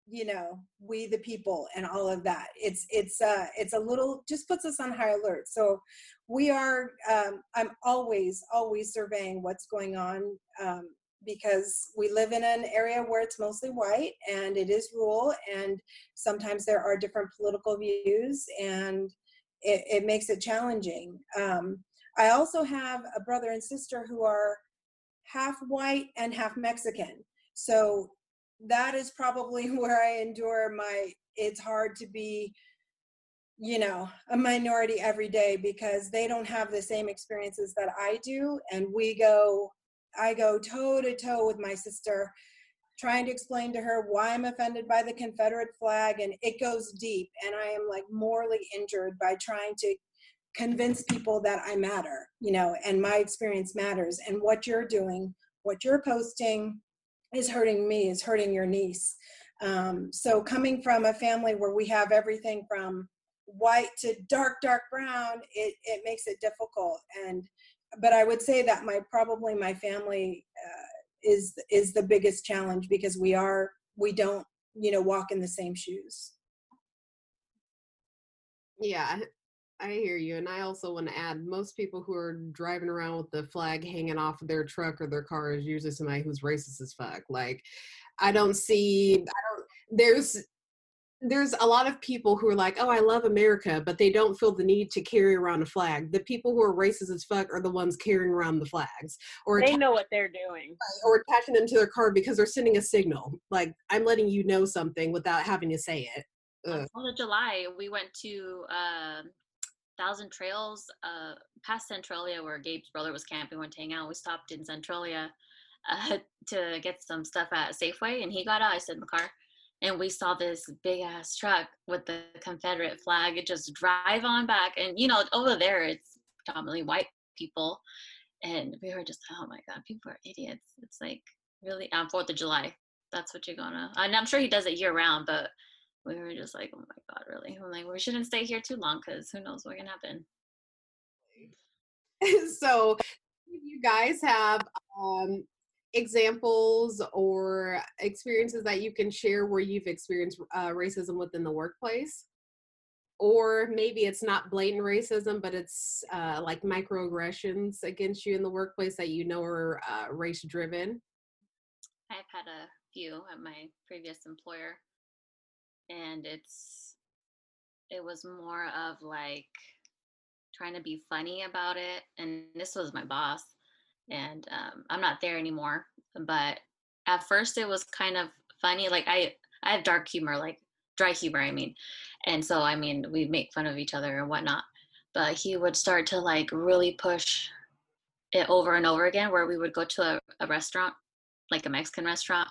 you know we the people and all of that it's it's uh it's a little just puts us on high alert so we are um i'm always always surveying what's going on um because we live in an area where it's mostly white and it is rural and sometimes there are different political views and it, it makes it challenging. Um, i also have a brother and sister who are half white and half mexican. So that is probably (laughs) where i endure my it's hard to be you know a minority every day because they don't have the same experiences that i do and we go I go toe to toe with my sister, trying to explain to her why I'm offended by the Confederate flag, and it goes deep. And I am like morally injured by trying to convince people that I matter, you know, and my experience matters. And what you're doing, what you're posting, is hurting me, is hurting your niece. Um, so coming from a family where we have everything from white to dark, dark brown, it, it makes it difficult. And but I would say that my probably my family uh, is is the biggest challenge because we are we don't you know walk in the same shoes. Yeah, I hear you, and I also want to add: most people who are driving around with the flag hanging off of their truck or their car is usually somebody who's racist as fuck. Like, I don't see. I don't. There's there's a lot of people who are like, oh, I love America, but they don't feel the need to carry around a flag. The people who are racist as fuck are the ones carrying around the flags, or they know what they're doing, or attaching them to their car because they're sending a signal. Like I'm letting you know something without having to say it. Ugh. On of July, we went to uh, Thousand Trails, uh, past Centralia, where Gabe's brother was camping. Went to hang out. We stopped in Centralia uh, (laughs) to get some stuff at Safeway, and he got out. I sit in the car and we saw this big ass truck with the Confederate flag. It just drive on back, and you know, over there it's predominantly white people, and we were just, oh my god, people are idiots. It's like really on Fourth of July. That's what you're gonna. And I'm sure he does it year round, but we were just like, oh my god, really? I'm like, we shouldn't stay here too long because who knows what can happen. (laughs) so, you guys have um, examples or experiences that you can share where you've experienced uh, racism within the workplace? Or maybe it's not blatant racism, but it's uh, like microaggressions against you in the workplace that you know are uh, race driven. I've had a few at my previous employer, and it's it was more of like trying to be funny about it. And this was my boss, and um, I'm not there anymore. But at first, it was kind of funny. Like I, I have dark humor, like dry humor. I mean, and so I mean, we make fun of each other and whatnot. But he would start to like really push it over and over again, where we would go to a, a restaurant, like a Mexican restaurant,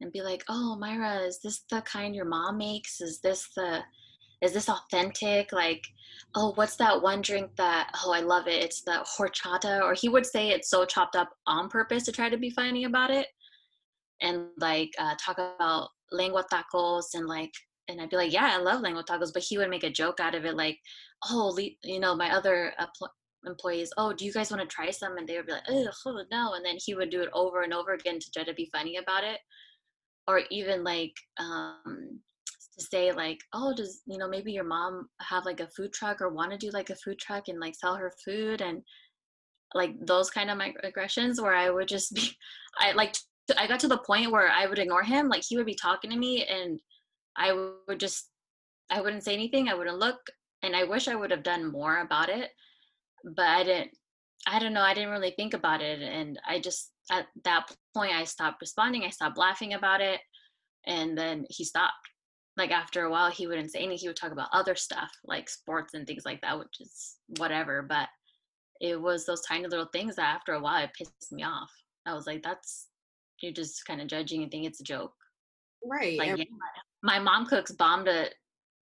and be like, "Oh, Myra, is this the kind your mom makes? Is this the is this authentic? Like, oh, what's that one drink that, oh, I love it. It's the horchata. Or he would say it's so chopped up on purpose to try to be funny about it. And like uh, talk about lengua tacos and like, and I'd be like, yeah, I love lengua tacos. But he would make a joke out of it like, oh, you know, my other employees, oh, do you guys want to try some? And they would be like, oh, no. And then he would do it over and over again to try to be funny about it. Or even like, um, to say like oh does you know maybe your mom have like a food truck or want to do like a food truck and like sell her food? And like those kind of microaggressions where i would just (laughs) be i like i got to the point where i would ignore him like he would be talking to me and i would just i wouldn't say anything i wouldn't look and i wish i would have done more about it but i didn't i don't know i didn't really think about it and i just at that point i stopped responding i stopped laughing about it and then he stopped like after a while he wouldn't say anything he would talk about other stuff like sports and things like that which is whatever but it was those tiny little things that after a while it pissed me off. I was like that's you're just kind of judging and think it's a joke. Right like yeah, my mom cooks bombed it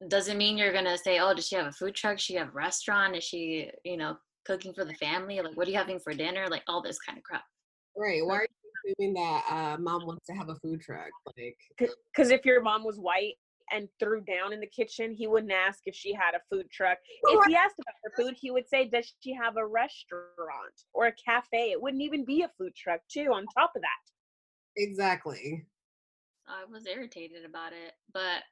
doesn't mean you're gonna say oh does she have a food truck? She have a restaurant? Is she you know cooking for the family? Like what are you having for dinner? Like all this kind of crap. Right why are you assuming that uh, mom wants to have a food truck? Like because if your mom was white and threw down in the kitchen, he wouldn't ask if she had a food truck. If he asked about her food, he would say, Does she have a restaurant or a cafe? It wouldn't even be a food truck, too, on top of that. Exactly. I was irritated about it. But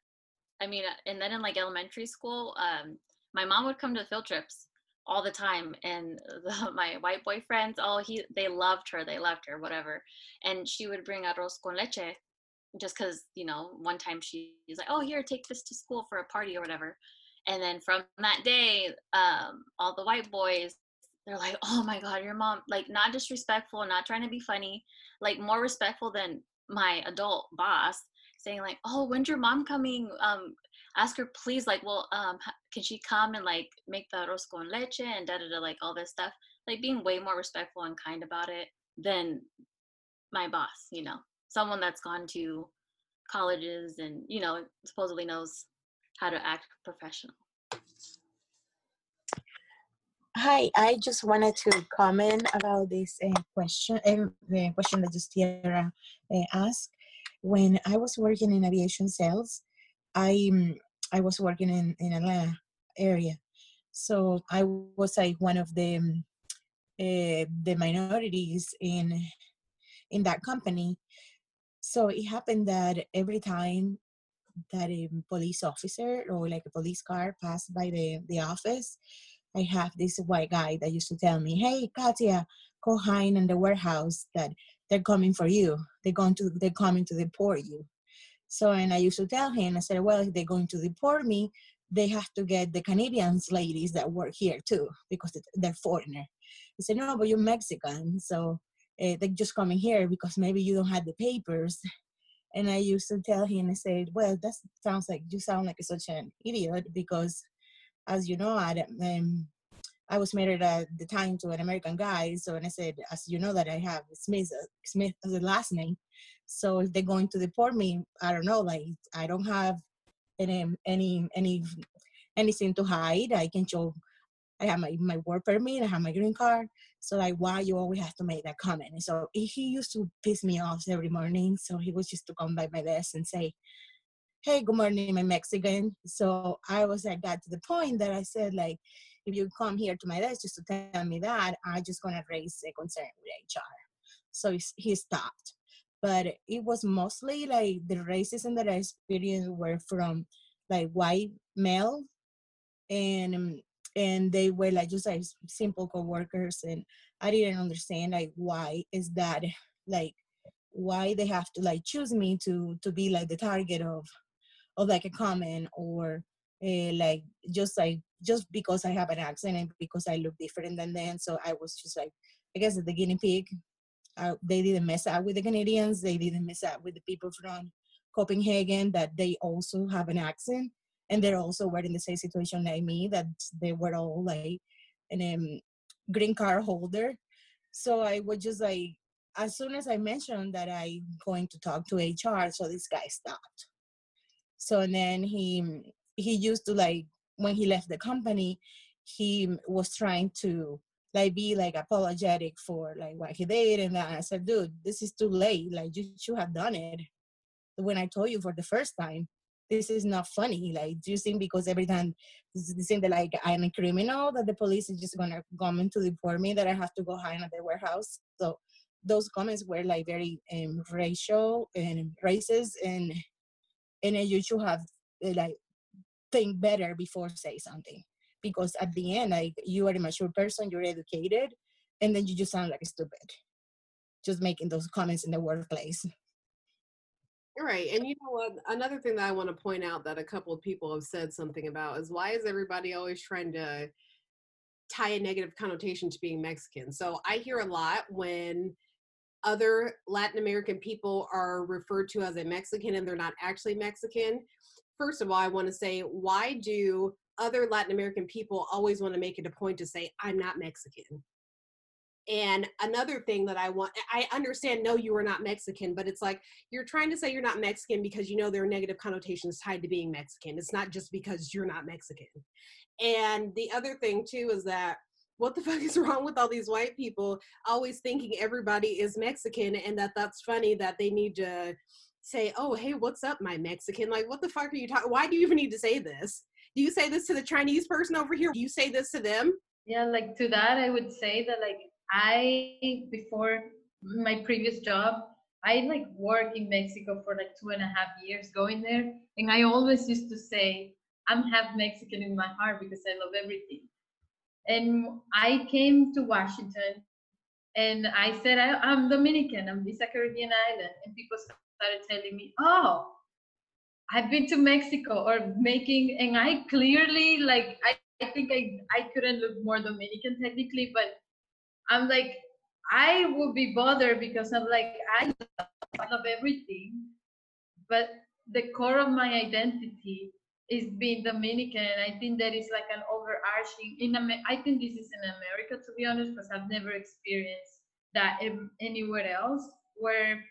I mean, uh, and then in like elementary school, um, my mom would come to field trips all the time and (laughs) the, my white boyfriends all he they loved her they loved her whatever and she would bring arroz con leche just because you know one time she's like oh here take this to school for a party or whatever. And then from that day um, all the white boys they're like oh my god your mom like not disrespectful not trying to be funny like more respectful than my adult boss saying like oh when's your mom coming? Um ask her please like well um can she come and like make the arroz con leche and da da da like all this stuff like being way more respectful and kind about it than my boss you know someone that's gone to colleges and you know supposedly knows how to act professional. Hi i just wanted to comment about this uh, question uh, the question that justiera uh, asked. When i was working in aviation sales i um, i was working in in atlanta area. So i was like one of the um, uh, the minorities in in that company so it happened that every time that a police officer or like a police car passed by the, the office, I have this white guy that used to tell me, "Hey, Katia, go hide in the warehouse. That they're coming for you. They're going to they're coming to deport you." So, and I used to tell him, I said, "Well, if they're going to deport me, they have to get the Canadians ladies that work here too because they're foreigner." He said, "No, but you're Mexican, so uh, they're just coming here because maybe you don't have the papers. And I used to tell him, I said, well, that sounds like you sound like such an idiot because, as you know, I, um, I was married at the time to an American guy. So, and I said, as you know, that I have Smith, Smith as a last name. So if they're going to deport me, I don't know, like I don't have any, any, any, anything to hide. I can show, I have my, my work permit, I have my green card. So like, why you always have to make that comment? And so he used to piss me off every morning. So he was just to come by my desk and say, hey, good morning, I'm Mexican. So I was, like, got to the point that I said like, if you come here to my desk just to tell me that, I'm just gonna raise a concern with HR. So he stopped. But it was mostly like the racism that I experienced were from like white male and um, and they were like just like simple co-workers and I didn't understand like why is that like why they have to like choose me to to be like the target of of like a comment or uh, like just like just because I have an accent and because I look different than them. So I was just like, I guess the guinea pig. Uh, they didn't mess up with the Canadians. They didn't mess up with the people from Copenhagen that they also have an accent and they're also were in the same situation like me that they were all like an um, green card holder. So I was just like, as soon as I mentioned that I'm going to talk to HR, so this guy stopped. So and then he he used to like when he left the company, he was trying to like be like apologetic for like what he did and I said, dude, this is too late. Like you should have done it when I told you for the first time. This is not funny. Like, do you think because every time this is the that like I'm a criminal that the police is just gonna come in to deport me that I have to go hide at the warehouse? So those comments were like very um, racial and racist and and you should have eh, like think better before say something because at the end like you are a mature person you're educated and then you just sound like stupid just making those comments in the workplace Right. And you know what? Another thing that I want to point out that a couple of people have said something about is why is everybody always trying to tie a negative connotation to being Mexican? So I hear a lot when other Latin American people are referred to as a Mexican and they're not actually Mexican first of all, I want to say, why do other Latin American people always want to make it a point to say, I'm not Mexican? And another thing that I want, I understand, no, you are not Mexican, but it's like you're trying to say you're not Mexican because you know there are negative connotations tied to being Mexican. It's not just because you're not Mexican. And the other thing, too, is that what the (laughs) fuck is wrong with all these white people always thinking everybody is Mexican and that that's funny that they need to say, "Oh, hey, what's up, my Mexican?" Like, what the fuck are you talking? Why do you even need to say this? Do you say this to the Chinese person over here? Do you say this to them? Yeah, like to that, I would say that like I before my previous job, I like worked in Mexico for like two and a half years going there, and I always used to say I'm half Mexican in my heart because I love everything. And I came to Washington and I said I, am Dominican, I'm this Caribbean island, and people started telling me, oh, I've been to Mexico or making, and I clearly like, I, I think I, I couldn't look more Dominican technically, but I'm like, I would be bothered because I'm like, I love, everything, but the core of my identity is being Dominican. And I think that is like an overarching in Amer- I think this is in America to be honest, because I've never experienced that anywhere else where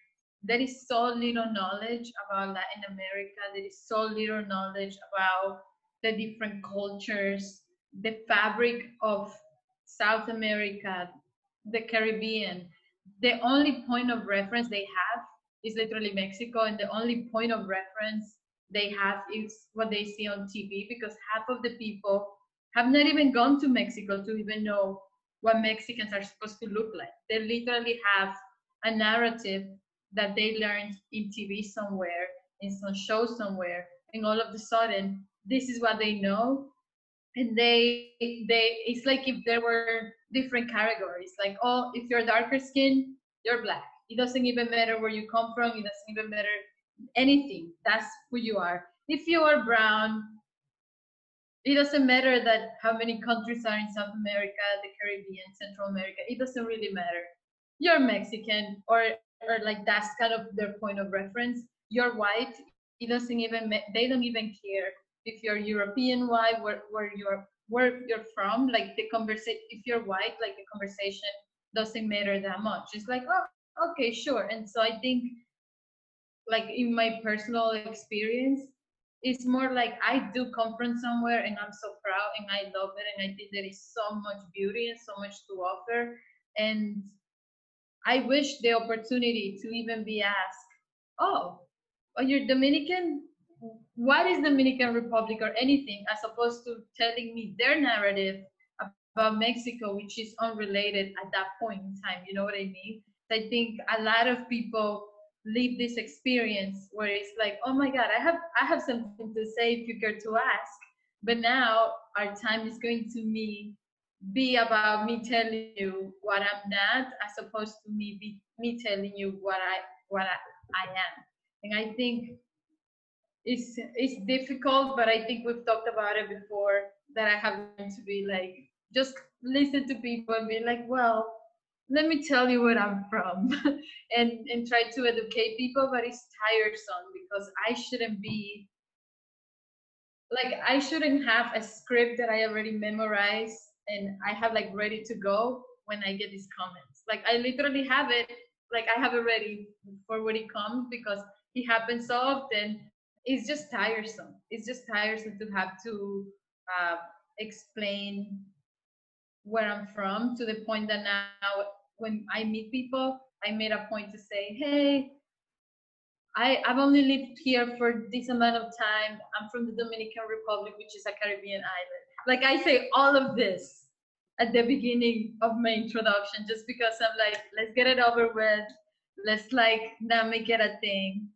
there is so little knowledge about Latin America. There is so little knowledge about the different cultures, the fabric of South America, the Caribbean. The only point of reference they have is literally Mexico, and the only point of reference they have is what they see on TV because half of the people have not even gone to Mexico to even know what Mexicans are supposed to look like. They literally have a narrative that they learned in TV somewhere, in some show somewhere, and all of a sudden, this is what they know. And they, they, it's like if there were different categories. Like, oh, if you're darker skin, you're black. It doesn't even matter where you come from. It doesn't even matter anything. That's who you are. If you are brown, it doesn't matter that how many countries are in South America, the Caribbean, Central America. It doesn't really matter. You're Mexican or or like that's kind of their point of reference. You're white. It doesn't even they don't even care if you're European white, where, where you're where you're from, like the conversation, if you're white, like the conversation doesn't matter that much. It's like, oh, okay, sure. And so I think, like in my personal experience, it's more like I do come from somewhere and I'm so proud and I love it and I think there is so much beauty and so much to offer. And I wish the opportunity to even be asked, oh, are you Dominican? What is Dominican Republic or anything, as opposed to telling me their narrative about Mexico, which is unrelated at that point in time. You know what I mean? I think a lot of people live this experience where it's like, oh my God, I have I have something to say if you care to ask. But now our time is going to me be about me telling you what I'm not, as opposed to me be me telling you what I what I, I am. And I think it's it's difficult, but I think we've talked about it before that I have to be like just listen to people and be like, well, let me tell you where I'm from (laughs) and, and try to educate people, but it's tiresome because I shouldn't be like I shouldn't have a script that I already memorized and I have like ready to go when I get these comments. Like I literally have it, like I have it ready for when it comes because it happens so often. It's just tiresome. It's just tiresome to have to uh, explain where I'm from to the point that now when I meet people, I made a point to say, hey, I, I've only lived here for this amount of time. I'm from the Dominican Republic, which is a Caribbean island. Like I say all of this at the beginning of my introduction, just because I'm like, let's get it over with. Let's like not make it a thing.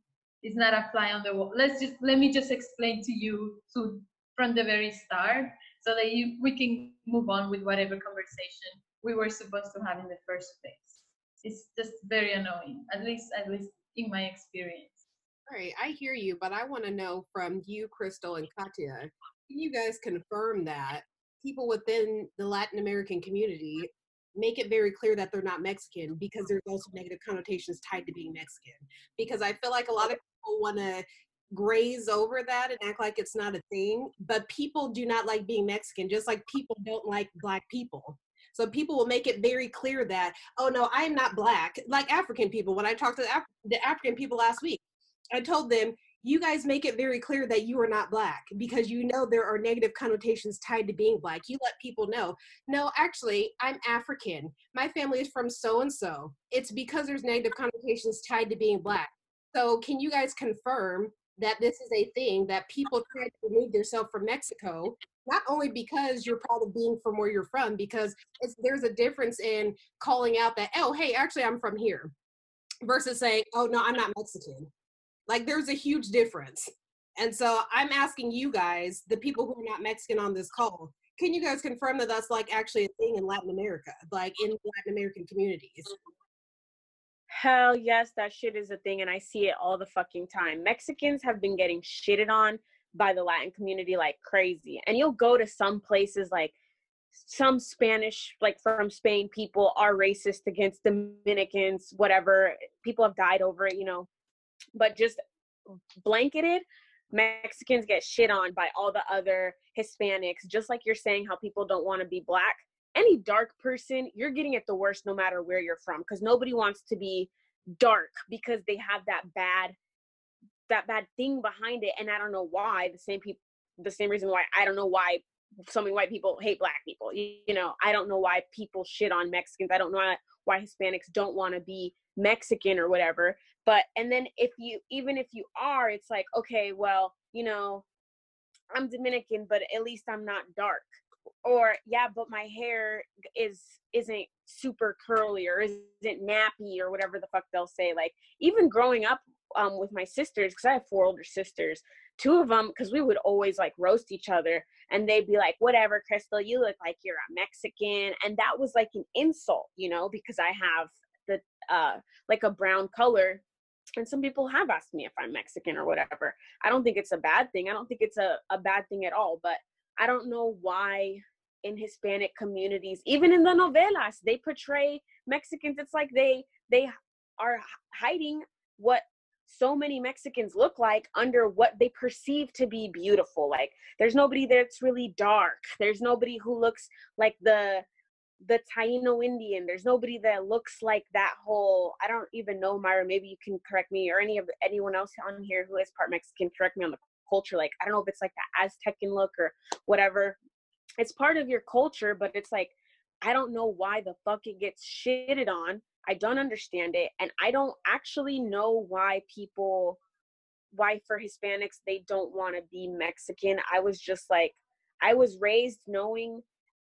It's not a fly on the wall. Let's just let me just explain to you to from the very start so that you we can move on with whatever conversation we were supposed to have in the first place. It's just very annoying, at least at least in my experience. All right, I hear you, but I want to know from you, Crystal and Katya, can you guys confirm that people within the Latin American community make it very clear that they're not Mexican because there's also negative connotations tied to being Mexican. Because I feel like a lot of people want to graze over that and act like it's not a thing, but people do not like being Mexican, just like people don't like black people. So people will make it very clear that, oh no, I am not black. Like African people, when I talked to the, Af- the African people last week, I told them, you guys make it very clear that you are not black because you know there are negative connotations tied to being black. You let people know, no, actually, I'm African. My family is from so and so. It's because there's negative connotations tied to being black. So, can you guys confirm that this is a thing that people try to remove themselves from Mexico not only because you're proud of being from where you're from, because there's a difference in calling out that, oh, hey, actually, I'm from here, versus saying, oh, no, I'm not Mexican. Like, there's a huge difference. And so I'm asking you guys, the people who are not Mexican on this call, can you guys confirm that that's like actually a thing in Latin America, like in Latin American communities? Hell yes, that shit is a thing, and I see it all the fucking time. Mexicans have been getting shitted on by the Latin community like crazy. And you'll go to some places like some Spanish, like from Spain, people are racist against Dominicans, whatever. People have died over it, you know. But just blanketed, Mexicans get shit on by all the other Hispanics, just like you're saying how people don't want to be black. Any dark person, you're getting it the worst no matter where you're from because nobody wants to be dark because they have that bad that bad thing behind it and i don't know why the same people the same reason why i don't know why so many white people hate black people you, you know i don't know why people shit on mexicans i don't know why, why hispanics don't want to be mexican or whatever but and then if you even if you are it's like okay well you know i'm dominican but at least i'm not dark or yeah but my hair is isn't super curly or isn't nappy or whatever the fuck they'll say like even growing up um, with my sisters because I have four older sisters. Two of them, because we would always like roast each other, and they'd be like, "Whatever, Crystal, you look like you're a Mexican," and that was like an insult, you know, because I have the uh, like a brown color. And some people have asked me if I'm Mexican or whatever. I don't think it's a bad thing. I don't think it's a, a bad thing at all. But I don't know why in Hispanic communities, even in the novelas, they portray Mexicans. It's like they they are hiding what so many Mexicans look like under what they perceive to be beautiful. Like there's nobody that's really dark. There's nobody who looks like the the Taino Indian. There's nobody that looks like that whole. I don't even know, Myra. Maybe you can correct me, or any of anyone else on here who is part Mexican. Correct me on the culture. Like I don't know if it's like the Aztecan look or whatever. It's part of your culture, but it's like I don't know why the fuck it gets shitted on. I don't understand it, and I don't actually know why people, why for Hispanics they don't want to be Mexican. I was just like, I was raised knowing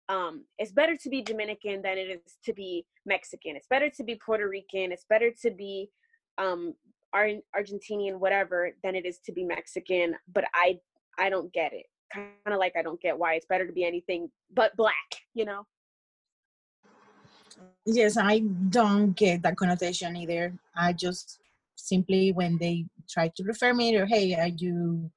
um, it's better to be Dominican than it is to be Mexican. It's better to be Puerto Rican. It's better to be um, Ar- Argentinian, whatever, than it is to be Mexican. But I, I don't get it. Kind of like I don't get why it's better to be anything but black. You know. Yes, I don't get that connotation either. I just simply when they try to refer me to, hey, are you,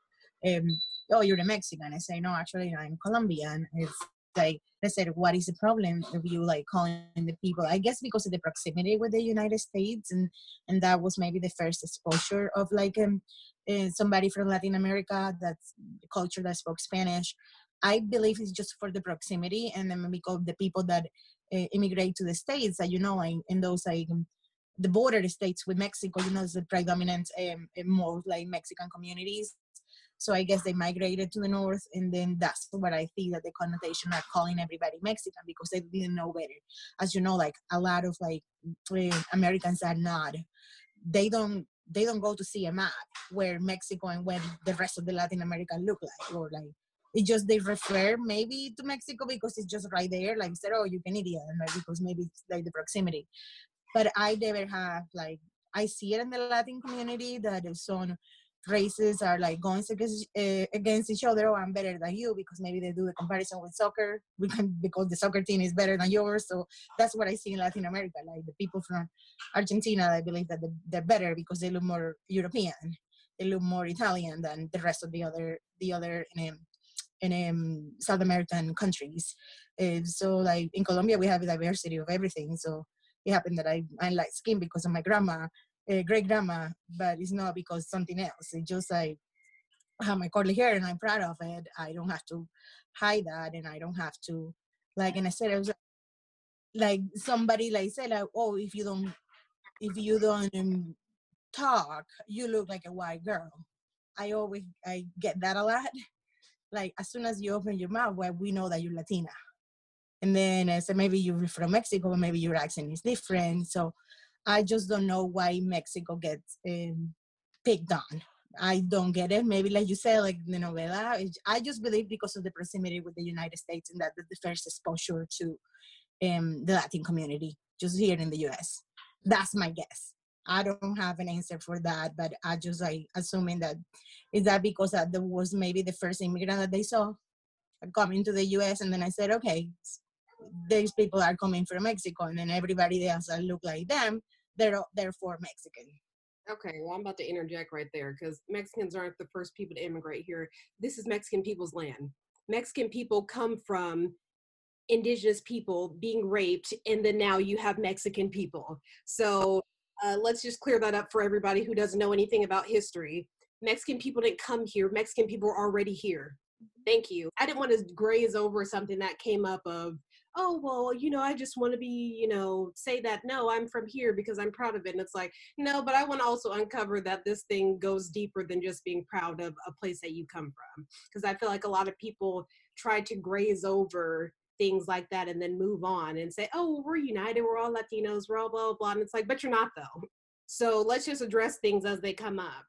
um, oh, you're a Mexican. I say no, actually, I'm Colombian. It's like I said, what is the problem of you like calling the people? I guess because of the proximity with the United States, and and that was maybe the first exposure of like um, uh, somebody from Latin America that's culture that spoke Spanish. I believe it's just for the proximity, and then because the people that uh, immigrate to the states, that you know, in those like um, the border states with Mexico, you know, is the predominant um, more like Mexican communities so I guess they migrated to the north, and then that's what I see that the connotation are calling everybody Mexican because they didn't know better. As you know, like a lot of like eh, Americans are not. They don't they don't go to see a map where Mexico and where the rest of the Latin America look like, or like it just they refer maybe to Mexico because it's just right there. Like said, oh, you can Canadian, right? Because maybe it's like the proximity. But I never have like I see it in the Latin community that some races are like going against, uh, against each other oh i'm better than you because maybe they do the comparison with soccer. We can, (laughs) because the soccer team is better than yours. So that's what i see in latin america like the people from argentina i believe that they're better because they look more european. They look more italian than the rest of the other the other um, in um, south american countries. Uh, so like in colombia we have a diversity of everything. So it happened that i i like skin because of my grandma uh, great grandma, but it's not because something else. It's just I have my curly hair and I'm proud of it. I don't have to hide that, and I don't have to like. And I said, I was like somebody like said, like, oh, if you don't, if you don't um, talk, you look like a white girl. I always I get that a lot. Like as soon as you open your mouth, well, we know that you're Latina. And then I said maybe you're from Mexico, maybe your accent is different. So I just don't know why Mexico gets um, picked on. I don't get it. Maybe like you said, like the novela. I just believe because of the proximity with the United States and that the first exposure to um, the Latin community just here in the U.S. That's my guess. I don't have an answer for that, but I just like assuming that is that because that was maybe the first immigrant that they saw coming to the U.S. and then I said, okay, these people are coming from Mexico, and then everybody else that look like them, they're therefore Mexican. Okay, well, I'm about to interject right there because Mexicans aren't the first people to immigrate here. This is Mexican people's land. Mexican people come from indigenous people being raped, and then now you have Mexican people. So uh, let's just clear that up for everybody who doesn't know anything about history. Mexican people didn't come here, Mexican people were already here. Thank you. I didn't want to graze over something that came up of oh well you know i just want to be you know say that no i'm from here because i'm proud of it. And it's like no but i want to also uncover that this thing goes deeper than just being proud of a place that you come from. Because i feel like a lot of people try to graze over things like that and then move on and say oh we're united we're all latinos we're all blah blah blah and it's like but you're not though. So let's just address things as they come up